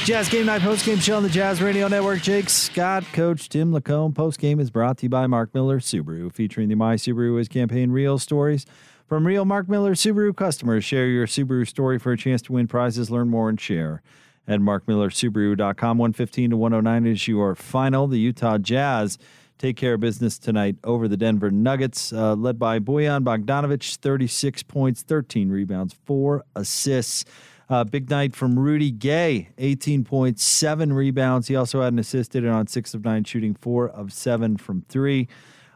S3: Jazz Game Night Post Game Show on the Jazz Radio Network. Jake Scott, Coach Tim LaComb. Post Game is brought to you by Mark Miller Subaru, featuring the My Subaru Is campaign. Real stories from real Mark Miller Subaru customers. Share your Subaru story for a chance to win prizes. Learn more and share at markmillersubaru.com. 115 to 109 is your final. The Utah Jazz take care of business tonight over the Denver Nuggets, uh, led by Bojan Bogdanovic, 36 points, 13 rebounds, four assists. Uh, big night from Rudy Gay, 18 points, seven rebounds. He also had an assist in on six of nine, shooting four of seven from three.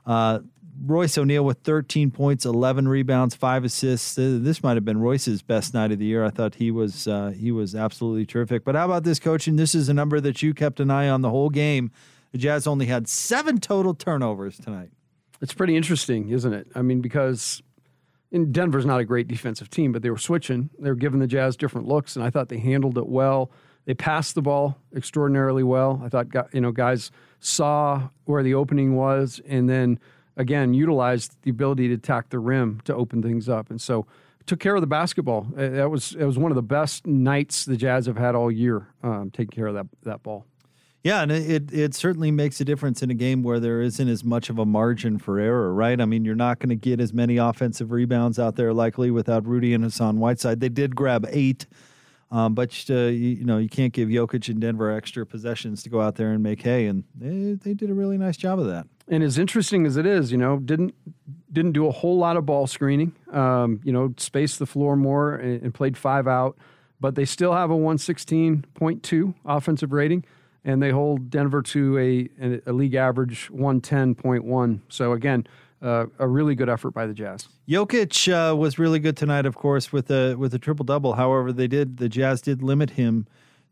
S3: Uh, Royce O'Neale with 13 points, 11 rebounds, five assists. Uh, this might have been Royce's best night of the year. I thought he was uh, he was absolutely terrific. But how about this, coaching? This is a number that you kept an eye on the whole game. The Jazz only had seven total turnovers tonight.
S2: It's pretty interesting, isn't it? I mean, because and Denver's not a great defensive team, but they were switching. They were giving the Jazz different looks, and I thought they handled it well. They passed the ball extraordinarily well. I thought, you know, guys saw where the opening was, and then again utilized the ability to attack the rim to open things up. And so took care of the basketball. That was it was one of the best nights the Jazz have had all year, um, taking care of that that ball.
S3: Yeah, and it, it certainly makes a difference in a game where there isn't as much of a margin for error, right? I mean, you're not going to get as many offensive rebounds out there likely without Rudy and Hassan Whiteside. They did grab eight, um, but uh, you, you know you can't give Jokic and Denver extra possessions to go out there and make hay, and they they did a really nice job of that.
S2: And as interesting as it is, you know, didn't didn't do a whole lot of ball screening. Um, you know, spaced the floor more and, and played five out, but they still have a 116.2 offensive rating, and they hold Denver to a a, league average 110.1. So again, uh, a really good effort by the Jazz.
S3: Jokic uh, was really good tonight, of course, with a with a triple double. However, they did the Jazz did limit him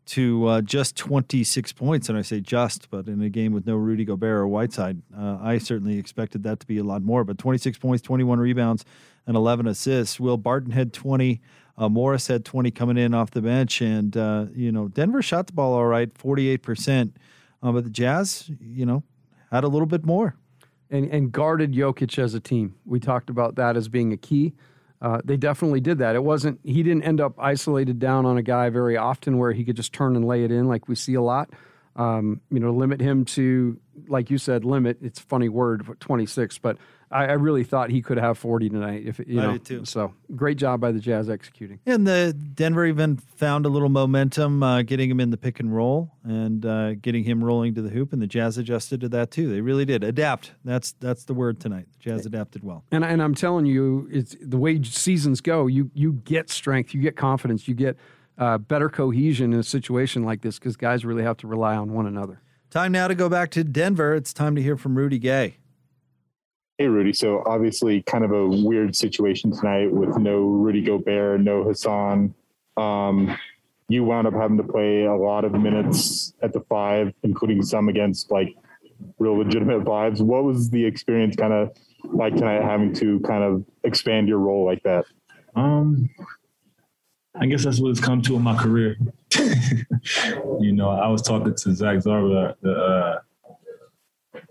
S3: to uh, just 26 points, and I say just, but in a game with no Rudy Gobert or Whiteside, uh, I certainly expected that to be a lot more. But 26 points, 21 rebounds, and 11 assists. Will Barton had 20. Uh, Morris had 20 coming in off the bench, and uh, you know Denver shot the ball all right, 48 percent, uh, but the Jazz, you know, had a little bit more.
S2: and, and guarded Jokic as a team. We talked about that as being a key. Uh, they definitely did that. It wasn't he didn't end up isolated down on a guy very often where he could just turn and lay it in like we see a lot. Um, you know, limit him to like you said, limit. It's a funny word, but 26. But I, I really thought he could have 40 tonight. If you
S3: I
S2: know,
S3: did too.
S2: so great job by the Jazz executing.
S3: And the Denver even found a little momentum, uh, getting him in the pick and roll and uh, getting him rolling to the hoop, and the Jazz adjusted to that too. They really did adapt. That's that's the word tonight. The Jazz adapted well.
S2: And and I'm telling you, it's the way seasons go. You you get strength, you get confidence, you get uh, better cohesion in a situation like this because guys really have to rely on one another.
S3: Time now to go back to Denver. It's time to hear from Rudy Gay.
S12: Hey, Rudy. So obviously, kind of a weird situation tonight with no Rudy Gobert, no Hassan. Um, you wound up having to play a lot of minutes at the five, including some against like real legitimate vibes. What was the experience kind of like tonight, having to kind of expand your role like that?
S6: Um, I guess that's what it's come to in my career. you know, I was talking to Zach Zarba, the uh,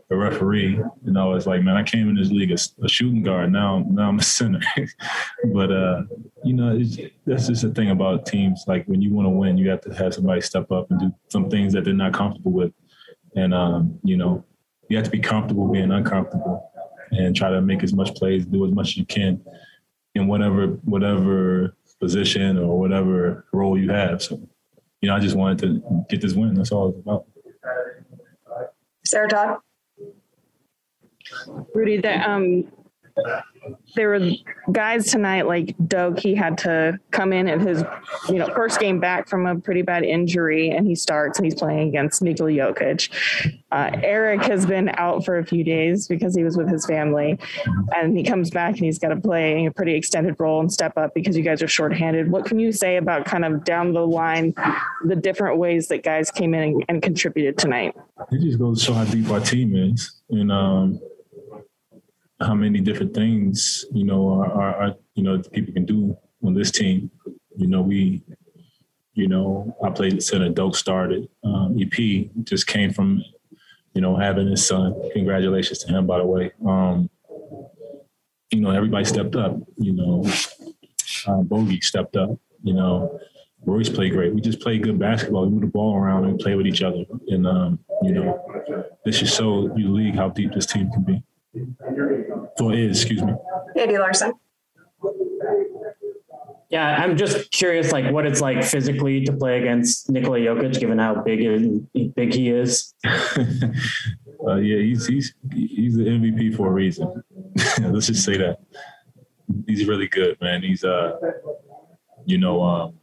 S6: the referee, and I was like, "Man, I came in this league as a shooting guard. Now, now I'm a center." but uh, you know, it's, that's just the thing about teams. Like when you want to win, you have to have somebody step up and do some things that they're not comfortable with, and um, you know, you have to be comfortable being uncomfortable and try to make as much plays, do as much as you can in whatever whatever position or whatever role you have. So, you know, I just wanted to get this win. That's all it's about.
S10: Sarah Todd.
S11: Rudy, that um, there were guys tonight like Doke. He had to come in at his, you know, first game back from a pretty bad injury, and he starts and he's playing against Nikola Jokic. Uh, Eric has been out for a few days because he was with his family, and he comes back and he's got to play a pretty extended role and step up because you guys are shorthanded. What can you say about kind of down the line, the different ways that guys came in and, and contributed tonight?
S6: It just goes to show how deep our team is, and um, how many different things you know are, are, are you know people can do on this team. You know, we, you know, I played at center. Doke started. Um, EP just came from, you know, having his son. Congratulations to him, by the way. Um, you know, everybody stepped up. You know, uh, Bogey stepped up. You know, Royce played great. We just played good basketball. We move the ball around and play with each other. And um, you know, this just show you the league how deep this team can be. Or it is, excuse me.
S10: Andy Larson.
S15: Yeah, I'm just curious, like what it's like physically to play against Nikola Jokic, given how big it, big he is.
S6: Uh, yeah, he's he's he's the MVP for a reason. Let's just say that he's really good, man. He's uh, you know, um,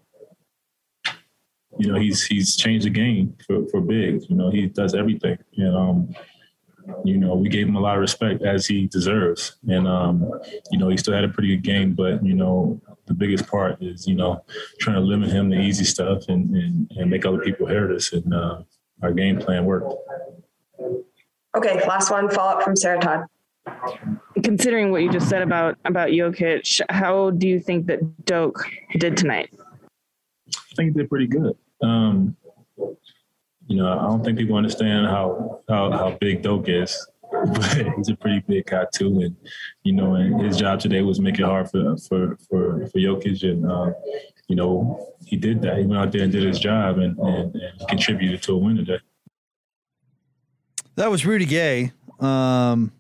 S6: you know, he's he's changed the game for for bigs. You know, he does everything, and um, you know, we gave him a lot of respect as he deserves, and um, you know, he still had a pretty good game, but you know, the biggest part is you know trying to limit him to easy stuff and and, and make other people hear this, and uh, our game plan worked.
S10: Okay, last one. Follow up from Sarah Todd.
S11: Considering what you just said about about Jokic, how do you think that Doke did tonight?
S6: I think he did pretty good. Um,
S16: you know, I don't think people understand how how, how big Doke is. But he's a pretty big guy too, and you know, and his job today was make it hard for for for for Jokic, and uh, you know, he did that. He went out there and did his job, and, and, and contributed to a win today.
S3: That was Rudy Gay. Um,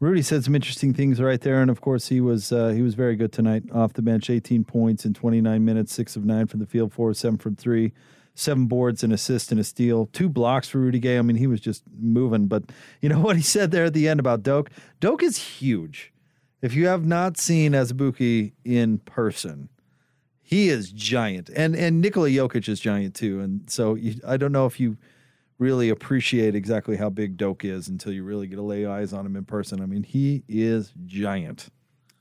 S3: Rudy said some interesting things right there, and of course he was uh, he was very good tonight off the bench. 18 points in 29 minutes, six of nine from the field, four of seven from three, seven boards, an assist, and a steal, two blocks for Rudy Gay. I mean, he was just moving. But you know what he said there at the end about Doke? Doke is huge. If you have not seen Azubuike in person, he is giant, and and Nikola Jokic is giant too. And so you, I don't know if you really appreciate exactly how big Doke is until you really get to lay eyes on him in person. I mean, he is giant.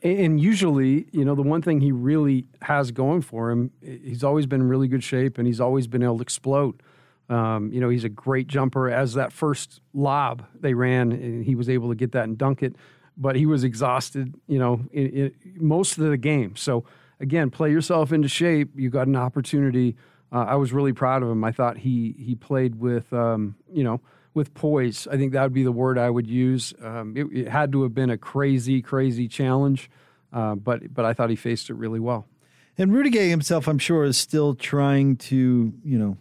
S2: And usually, you know, the one thing he really has going for him, he's always been in really good shape and he's always been able to explode. Um, you know, he's a great jumper. As that first lob they ran, and he was able to get that and dunk it, but he was exhausted, you know, in, in most of the game. So, again, play yourself into shape. You got an opportunity uh, I was really proud of him. I thought he he played with um, you know with poise. I think that would be the word I would use. Um, it, it, had to have been a crazy, crazy challenge, uh, but but I thought he faced it really well.
S3: And Rudy Gay himself, I'm sure, is still trying to you know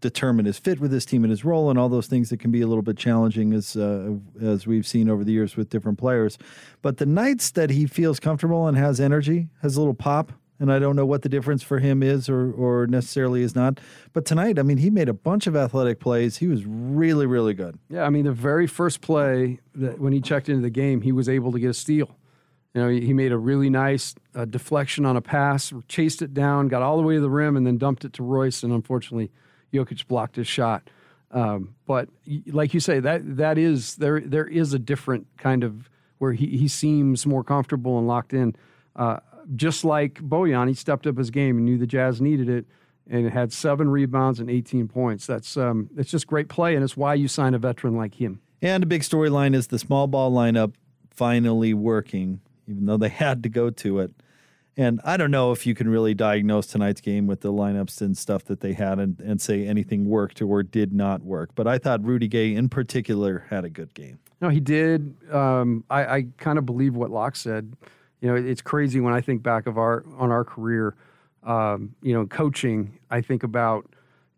S3: determine his fit with his team and his role and all those things that can be a little bit challenging as uh, as we've seen over the years with different players. But the nights that he feels comfortable and has energy, has a little pop, and I don't know what the difference for him is or or necessarily is not. But tonight, I mean, he made a bunch of athletic plays. He was really, really good.
S2: Yeah, I mean, the very first play that when he checked into the game, he was able to get a steal. You know, he made a really nice uh, deflection on a pass, chased it down, got all the way to the rim, and then dumped it to Royce. And unfortunately, Jokic blocked his shot. Um, but like you say, that that is there. There is a different kind of where he he seems more comfortable and locked in. Uh, just like Bojan, he stepped up his game and knew the Jazz needed it, and had seven rebounds and 18 points. That's um, it's just great play, and it's why you sign a veteran like him.
S3: And a big storyline is the small ball lineup finally working, even though they had to go to it. And I don't know if you can really diagnose tonight's game with the lineups and stuff that they had and, and say anything worked or did not work. But I thought Rudy Gay in particular had a good game.
S2: No, he did. Um, I, I kind of believe what Locke said you know, it's crazy when I think back of our on our career. Um, you know, coaching. I think about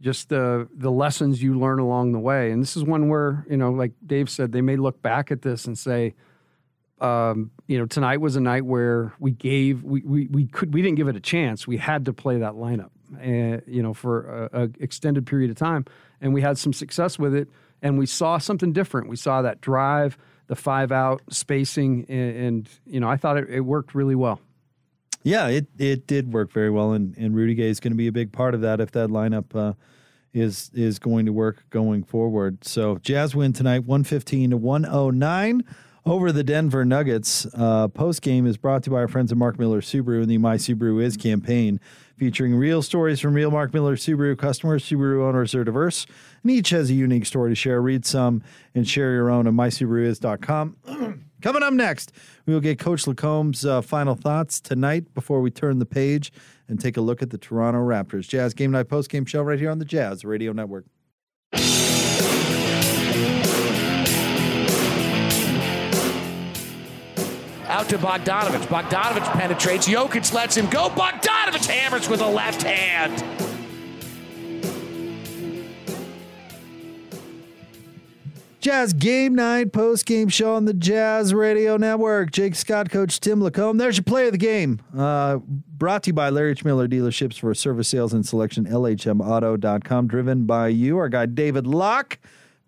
S2: just the the lessons you learn along the way, and this is one where you know, like Dave said, they may look back at this and say, um, you know, tonight was a night where we gave we, we we could we didn't give it a chance. We had to play that lineup, and you know, for a, a extended period of time, and we had some success with it, and we saw something different. We saw that drive the five out spacing, and, and you know I thought it, it, worked really well.
S3: Yeah, it it did work very well, and and Rudy Gay is going to be a big part of that if that lineup. Uh, is is going to work going forward. So Jazz win tonight, one fifteen to one oh nine over the Denver Nuggets. Uh, Post game is brought to you by our friends at Mark Miller Subaru and the My Subaru Is campaign, featuring real stories from real Mark Miller Subaru customers. Subaru owners are diverse, and each has a unique story to share. Read some and share your own at mysubaruis.com. Coming up next, we will get Coach LaComb's uh, final thoughts tonight before we turn the page and take a look at the Toronto Raptors. Jazz Game Night Post Game Show right here on the Jazz Radio Network.
S1: Out to Bogdanovic. Bogdanovic penetrates. Jokic lets him go. Bogdanovic hammers with a left hand.
S3: Jazz Game Night post game show on the Jazz Radio Network. Jake Scott, Coach Tim LaComb. There's your play of the game. Uh, brought to you by Larry H. Miller Dealerships for service sales and selection. LHMauto.com. Driven by you, our guy David Locke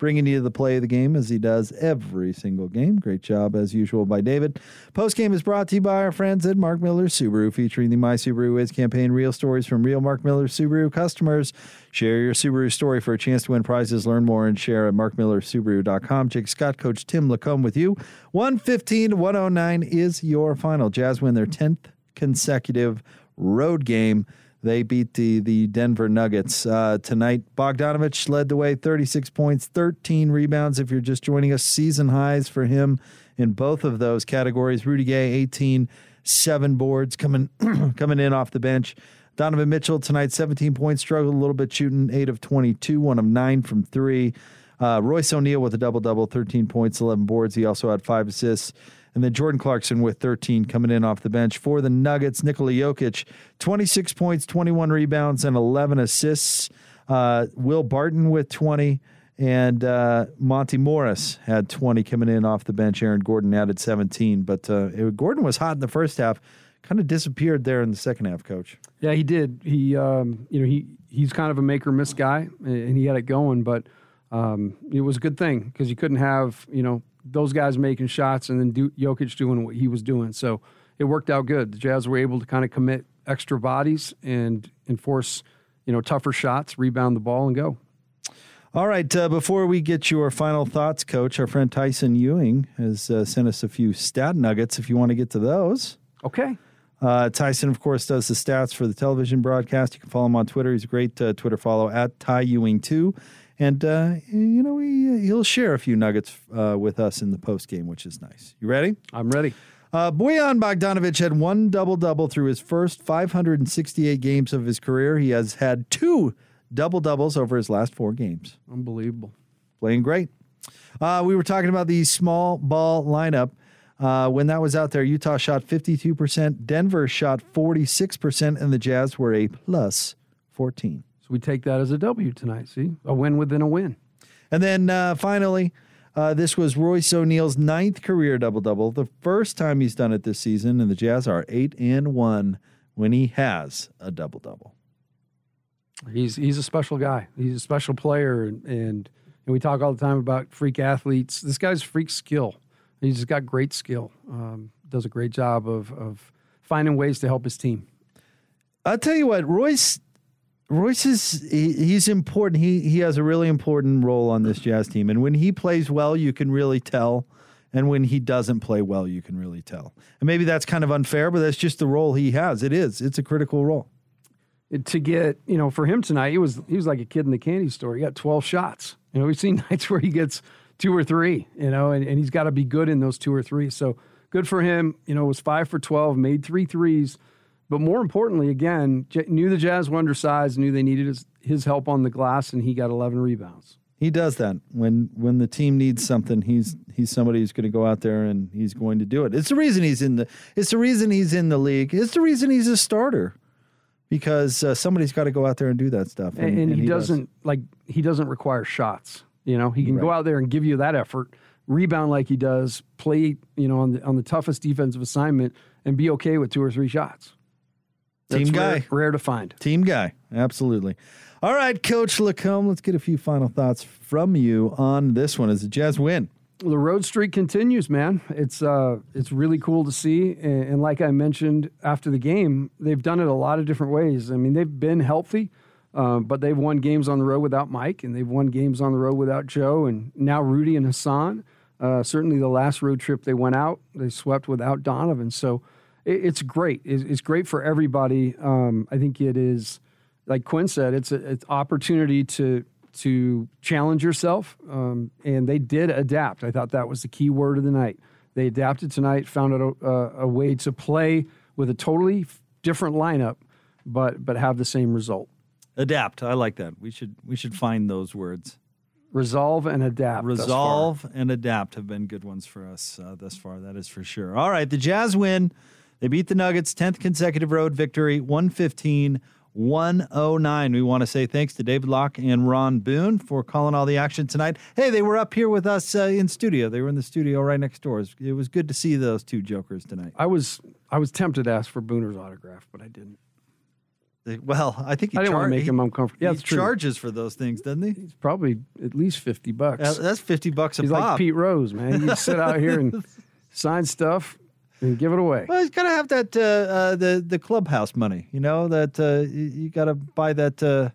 S3: bringing you the play of the game as he does every single game. Great job, as usual, by David. Post game is brought to you by our friends at Mark Miller Subaru, featuring the My Subaru Is campaign. Real stories from real Mark Miller Subaru customers. Share your Subaru story for a chance to win prizes. Learn more and share at markmillersubaru.com. Jake Scott, Coach Tim LaComb with you. 115 to 109 is your final. Jazz win their 10th consecutive road game. They beat the the Denver Nuggets uh, tonight. Bogdanovic led the way, 36 points, 13 rebounds. If you're just joining us, season highs for him in both of those categories. Rudy Gay, 18, seven boards coming coming in off the bench. Donovan Mitchell tonight, 17 points, struggled a little bit shooting, 8 of 22, 1 of 9 from 3. Uh, Royce O'Neale with a double double, 13 points, 11 boards. He also had five assists. And then Jordan Clarkson with 13 coming in off the bench for the Nuggets. Nikola Jokic, 26 points, 21 rebounds, and 11 assists. Uh, Will Barton with 20. And uh, Monte Morris had 20 coming in off the bench. Aaron Gordon added 17. But uh, it, Gordon was hot in the first half, kind of disappeared there in the second half, coach.
S2: Yeah, he did. He, um, you know, he he's kind of a make or miss guy, and he had it going. But um, it was a good thing because you couldn't have, you know, those guys making shots and then do, Jokic doing what he was doing. So it worked out good. The Jazz were able to kind of commit extra bodies and enforce, you know, tougher shots, rebound the ball, and go.
S3: All right. Uh, before we get your final thoughts, Coach, our friend Tyson Ewing has uh, sent us a few stat nuggets. If you want to get to those,
S2: okay.
S3: Uh, Tyson, of course, does the stats for the television broadcast. You can follow him on Twitter. He's a great uh, Twitter follow at Ty Ewing two, and uh, you know he he'll share a few nuggets uh, with us in the post game, which is nice. You ready?
S2: I'm ready.
S3: Uh, Bojan Bogdanovic had one double double through his first 568 games of his career. He has had two double doubles over his last four games.
S2: Unbelievable.
S3: Playing great. Uh, we were talking about the small ball lineup. Uh, when that was out there, Utah shot 52%, Denver shot 46%, and the Jazz were a plus 14.
S2: We take that as a W tonight. See, a win within a win.
S3: And then uh, finally, uh, this was Royce O'Neale's ninth career double double, the first time he's done it this season, and the Jazz are eight and one when he has a double double.
S2: He's he's a special guy. He's a special player, and, and and we talk all the time about freak athletes. This guy's freak skill. He's just got great skill. Um, does a great job of of finding ways to help his team.
S3: I'll tell you what, Royce. Royce is he, he's important. He he has a really important role on this Jazz team, and when he plays well, you can really tell. And when he doesn't play well, you can really tell. And maybe that's kind of unfair, but that's just the role he has. It is. It's a critical role.
S2: To get you know, for him tonight, he was he was like a kid in the candy store. He got twelve shots. You know, we've seen nights where he gets two or three, you know, and, and he's got to be good in those two or three. So good for him. You know, was five for 12, made three threes. But more importantly, again, knew the Jazz were undersized, knew they needed his, his help on the glass, and he got 11 rebounds.
S3: He does that when when the team needs something. He's he's somebody who's going to go out there and he's going to do it. It's the reason he's in the. It's the reason he's in the league. It's the reason he's a starter because uh, somebody's got to go out there and do that stuff.
S2: And, and, and he, he, doesn't does. like he doesn't require shots. You know, he can right. go out there and give you that effort, rebound like he does, play, you know, on the on the toughest defensive assignment and be okay with two or three shots.
S3: That's Team guy.
S2: Rare, rare, to find.
S3: Team guy. Absolutely. All right, Coach LaComb, let's get a few final thoughts from you on this one as the Jazz win.
S2: Well, the road streak continues, man. It's uh, it's really cool to see, and, and like I mentioned after the game, they've done it a lot of different ways. I mean, they've been healthy. Uh, but they've won games on the road without Mike, and they've won games on the road without Joe, and now Rudy and Hassan. Uh, certainly, the last road trip they went out, they swept without Donovan. So it, it's great. It's, it's, great for everybody. Um, I think it is, like Quin said, it's an opportunity to to challenge yourself, um, and they did adapt. I thought that was the key word of the night. They adapted tonight, found a, a, a way to play with a totally different lineup, but but have the same result.
S3: Adapt. I like that. We should we should find those words.
S2: Resolve and adapt.
S3: Resolve and adapt have been good ones for us uh, thus far. That is for sure. All right, the Jazz win. They beat the Nuggets, 10th consecutive road victory, 115 109. We want to say thanks to David Locke and Ron Boone for calling all the action tonight. Hey, they were up here with us uh, in studio. They were in the studio right next door. It was good to see those two jokers tonight.
S2: I was I was tempted to ask for Booner's autograph, but I didn't.
S3: Well, I think he
S2: I didn't
S3: char-
S2: want to make him uncomfortable.
S3: Yeah, he charges for those things, doesn't he?
S2: He's probably at least fifty bucks.
S3: Uh, that's fifty bucks a
S2: he's
S3: pop.
S2: like Pete Rose, man. You sit out here and sign stuff and give it away.
S3: Well, he's got to have that uh, uh, the the clubhouse money. You know that uh, you, you got to buy that uh,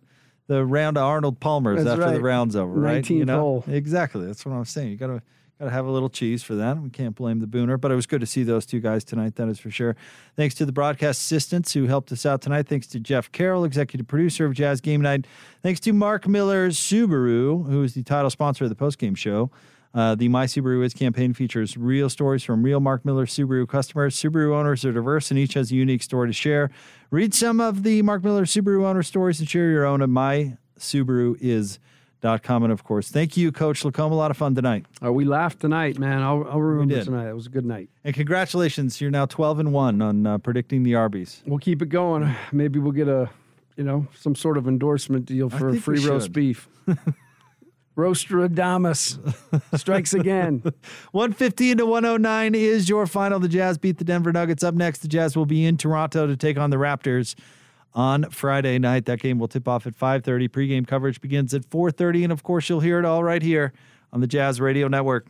S3: the round of Arnold Palmer's
S2: That's
S3: after
S2: right.
S3: the round's over, right?
S2: 19th
S3: You know
S2: hole.
S3: exactly. That's what I'm saying. You got to got to have a little cheese for that. We can't blame the Booner, but it was good to see those two guys tonight. That is for sure. Thanks to the broadcast assistants who helped us out tonight. Thanks to Jeff Carroll, executive producer of Jazz Game Night. Thanks to Mark Miller Subaru, who is the title sponsor of the postgame show. Uh, the My Subaru Is campaign features real stories from real Mark Miller Subaru customers. Subaru owners are diverse and each has a unique story to share. Read some of the Mark Miller Subaru owner stories and share your own at mysubaruis.com. And of course, thank you, Coach LaComb. A lot of fun tonight.
S2: Oh, we laughed tonight, man. I'll, I'll remember tonight. It was a good night.
S3: And congratulations, you're now 12 and 1 on uh, predicting the Arby's.
S2: We'll keep it going. Maybe we'll get a, you know, some sort of endorsement deal for free roast
S3: should.
S2: beef. Rostradamus strikes again.
S3: 115 to 109 is your final. The Jazz beat the Denver Nuggets. Up next, the Jazz will be in Toronto to take on the Raptors on Friday night. That game will tip off at 5:30. Pregame coverage begins at 4:30 and of course, you'll hear it all right here on the Jazz Radio Network.